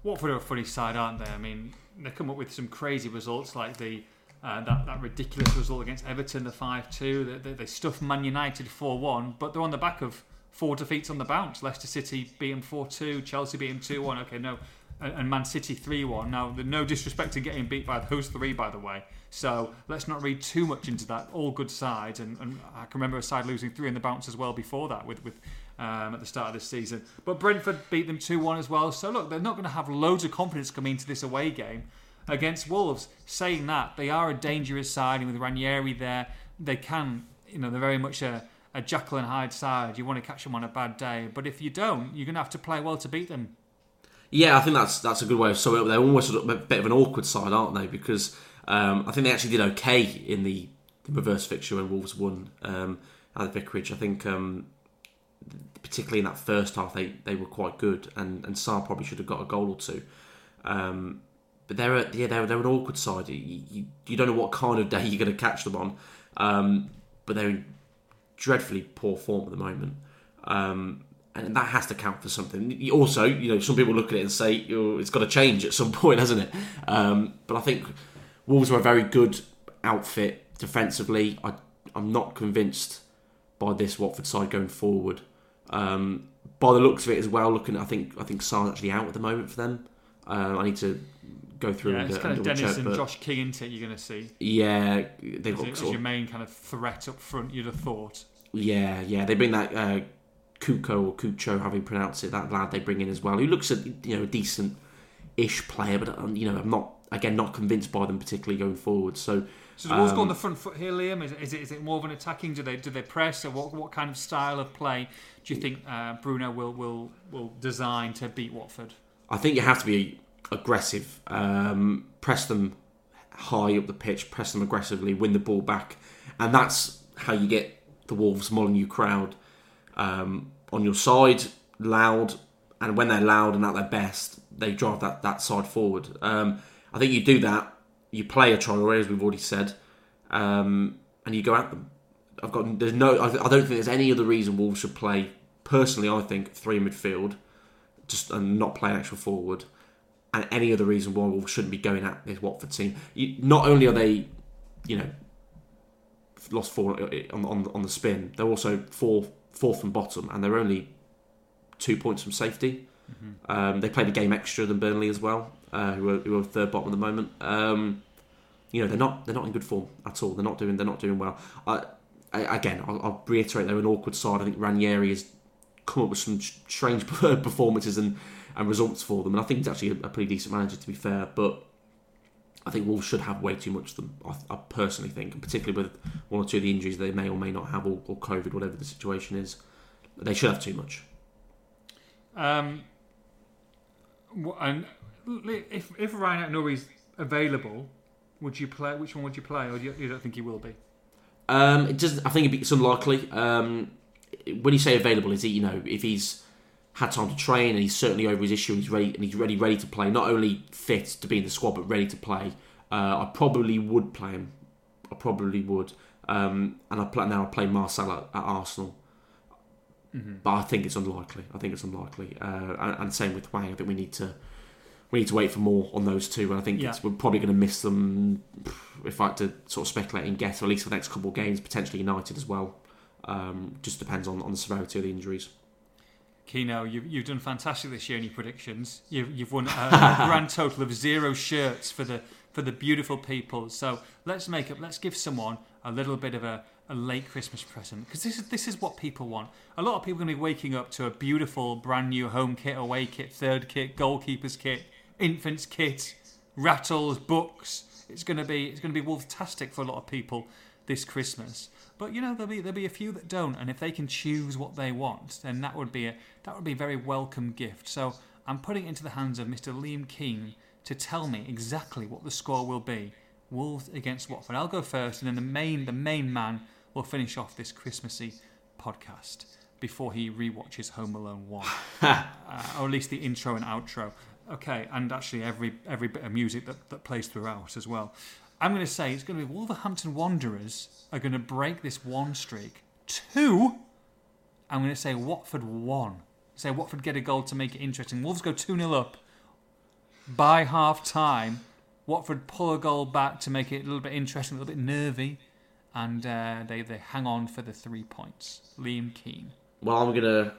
Watford are a funny side, aren't they? I mean, they come up with some crazy results like the uh, that, that ridiculous result against Everton, the 5 2. They, they, they stuff Man United 4 1, but they're on the back of four defeats on the bounce. Leicester City beat them 4 2, Chelsea beat them 2 1. Okay, no. And, Man City 3 1. Now, no disrespect to getting beat by those three, by the way. So let's not read too much into that. All good sides. And, and I can remember a side losing 3 in the bounce as well before that with. with um, at the start of this season. But Brentford beat them 2 1 as well. So, look, they're not going to have loads of confidence coming into this away game against Wolves. Saying that, they are a dangerous side, and with Ranieri there, they can you know they're very much a, a and Hyde side. You want to catch them on a bad day, but if you don't, you're going to have to play well to beat them. Yeah, I think that's that's a good way of up. They're almost a bit of an awkward side, aren't they? Because um, I think they actually did okay in the, the reverse fixture when Wolves won um, at the Vicarage. I think um, particularly in that first half they, they were quite good, and and Sarr probably should have got a goal or two. Um, but they're a, yeah they're, they're an awkward side. You, you, you don't know what kind of day you're going to catch them on, um, but they're in dreadfully poor form at the moment. And that has to count for something. Also, you know, some people look at it and say it's got to change at some point, hasn't it? Um, but I think Wolves are a very good outfit defensively. I, I'm not convinced by this Watford side going forward. Um, by the looks of it as well, looking, I think I think Sarr's actually out at the moment for them. Uh, I need to go through. Yeah, and, it's uh, kind of and double Dennis check, and Josh King, isn't it? You're going to see Yeah, they've got sort your main kind of threat up front. You'd have thought. yeah, yeah. They bring that uh, Kuko or Kucho, having pronounced it, that lad they bring in as well, who looks a you know a decent ish player, but um, you know I'm not again not convinced by them particularly going forward. So So the Wolves go on Um, the front foot here, Liam. Is, is, it, is it more of an attacking? Do they do they press? Or what what kind of style of play do you think uh, Bruno will will will design to beat Watford? I think you have to be aggressive, um, press them high up the pitch, press them aggressively, win the ball back, and that's how you get the Wolves Molyneux crowd um, on your side, loud, and when they're loud and at their best, they drive that, that side forward. Um, I think you do that, you play a Traore, as we've already said, um, and you go at them. I've got there's no. I, I don't think there's any other reason Wolves should play. Personally, I think three midfield, just and not play an actual forward, and any other reason why Wolves shouldn't be going at this Watford team. You, not only are they, you know, lost four on, on on the spin, they're also four fourth from bottom, and they're only two points from safety. Um, they played a game extra than Burnley as well, uh, who, are, who are third bottom at the moment. Um, you know they're not they're not in good form at all. They're not doing they're not doing well. I, I, again, I'll, I'll reiterate they're an awkward side. I think Ranieri has come up with some strange performances and, and results for them, and I think he's actually a, a pretty decent manager to be fair. But I think Wolves should have way too much of them. I, I personally think, and particularly with one or two of the injuries they may or may not have, or, or COVID, whatever the situation is, they should have too much. Um, and if if Rayan Aït-Nouri's available, would you play? Which one would you play, or do you, you don't think he will be? Um, it doesn't. I think it'd be- it's unlikely. Um, when you say available, is he you know if he's had time to train and he's certainly over his issue and he's ready and he's ready ready to play, not only fit to be in the squad but ready to play. Uh, I probably would play him. I probably would. Um, and I play now. I play Marçal at, at Arsenal, but I think it's unlikely. I think it's unlikely. Uh, and, and same with Hwang. I think we need to we need to wait for more on those two. And I think Yeah. it's, we're probably going to miss them. If I had to sort of speculate and guess, at least for the next couple of games, potentially United as well. Um, just depends on, on the severity of the injuries. Kino, you've, you've done fantastic this year in your predictions. You've, you've won a, a grand total of zero shirts for the for the beautiful people. So let's make up. Let's give someone a little bit of a, a late Christmas present because this is this is what people want. A lot of people are going to be waking up to a beautiful brand new home kit, away kit, third kit, goalkeepers kit, infants kit, rattles, books. It's going to be it's going to be wolftastic for a lot of people this Christmas. But you know there'll be there'll be a few that don't, and if they can choose what they want, then that would be a that would be a very welcome gift. So I'm putting it into the hands of Mr. Liam Keen to tell me exactly what the score will be. Wolves against Watford. I'll go first, and then the main the main man will finish off this Christmassy podcast before he rewatches Home Alone One, uh, or at least the intro and outro. Okay, and actually every every bit of music that, that plays throughout as well. I'm going to say it's going to be Wolverhampton Wanderers are going to break this one streak. Two, I'm going to say Watford one. Say Watford get a goal to make it interesting. Wolves go 2 0 up by half time. Watford pull a goal back to make it a little bit interesting, a little bit nervy, and uh, they, they hang on for the three points. Liam Keen. Well, I'm going to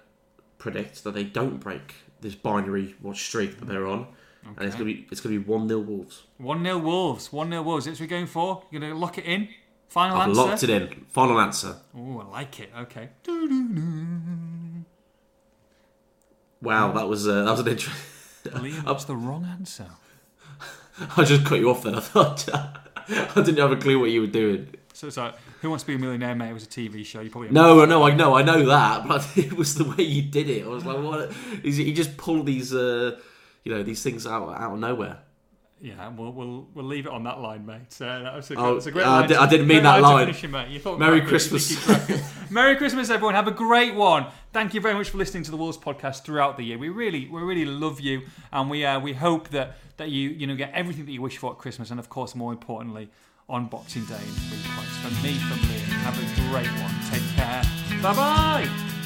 predict that they don't break this binary watch streak that they're on, and it's going to be it's to be one 0 Wolves. 1 0 Wolves. 1 0 Wolves. That's what we're going for. You're to lock it in? Final I've answer? locked it in. Final answer. Oh, I like it. Okay. Wow, that was uh, that was an interesting. Liam, that's the wrong answer. I just cut you off then. I thought I didn't have a clue what you were doing. So it's like, Who Wants to Be a Millionaire, mate? It was a TV show. You probably No, no, I know, I know that, but it was the way you did it. I was like, what? Is He just pulled these, uh, you know, these things out out of nowhere. Yeah, we'll, we'll we'll leave it on that line, mate. Uh, that was a, Oh, a great I line. di- to- I didn't mean that line. finish mate. You thought Merry Christmas. Merry Christmas, everyone. Have a great one. Thank you very much for listening to the Wolves podcast throughout the year. We really, we really love you, and we uh, we hope that that you you know get everything that you wish for at Christmas, and of course, more importantly, on Boxing Day in three points. From me, from Liam, have a great one. Take care. Bye bye.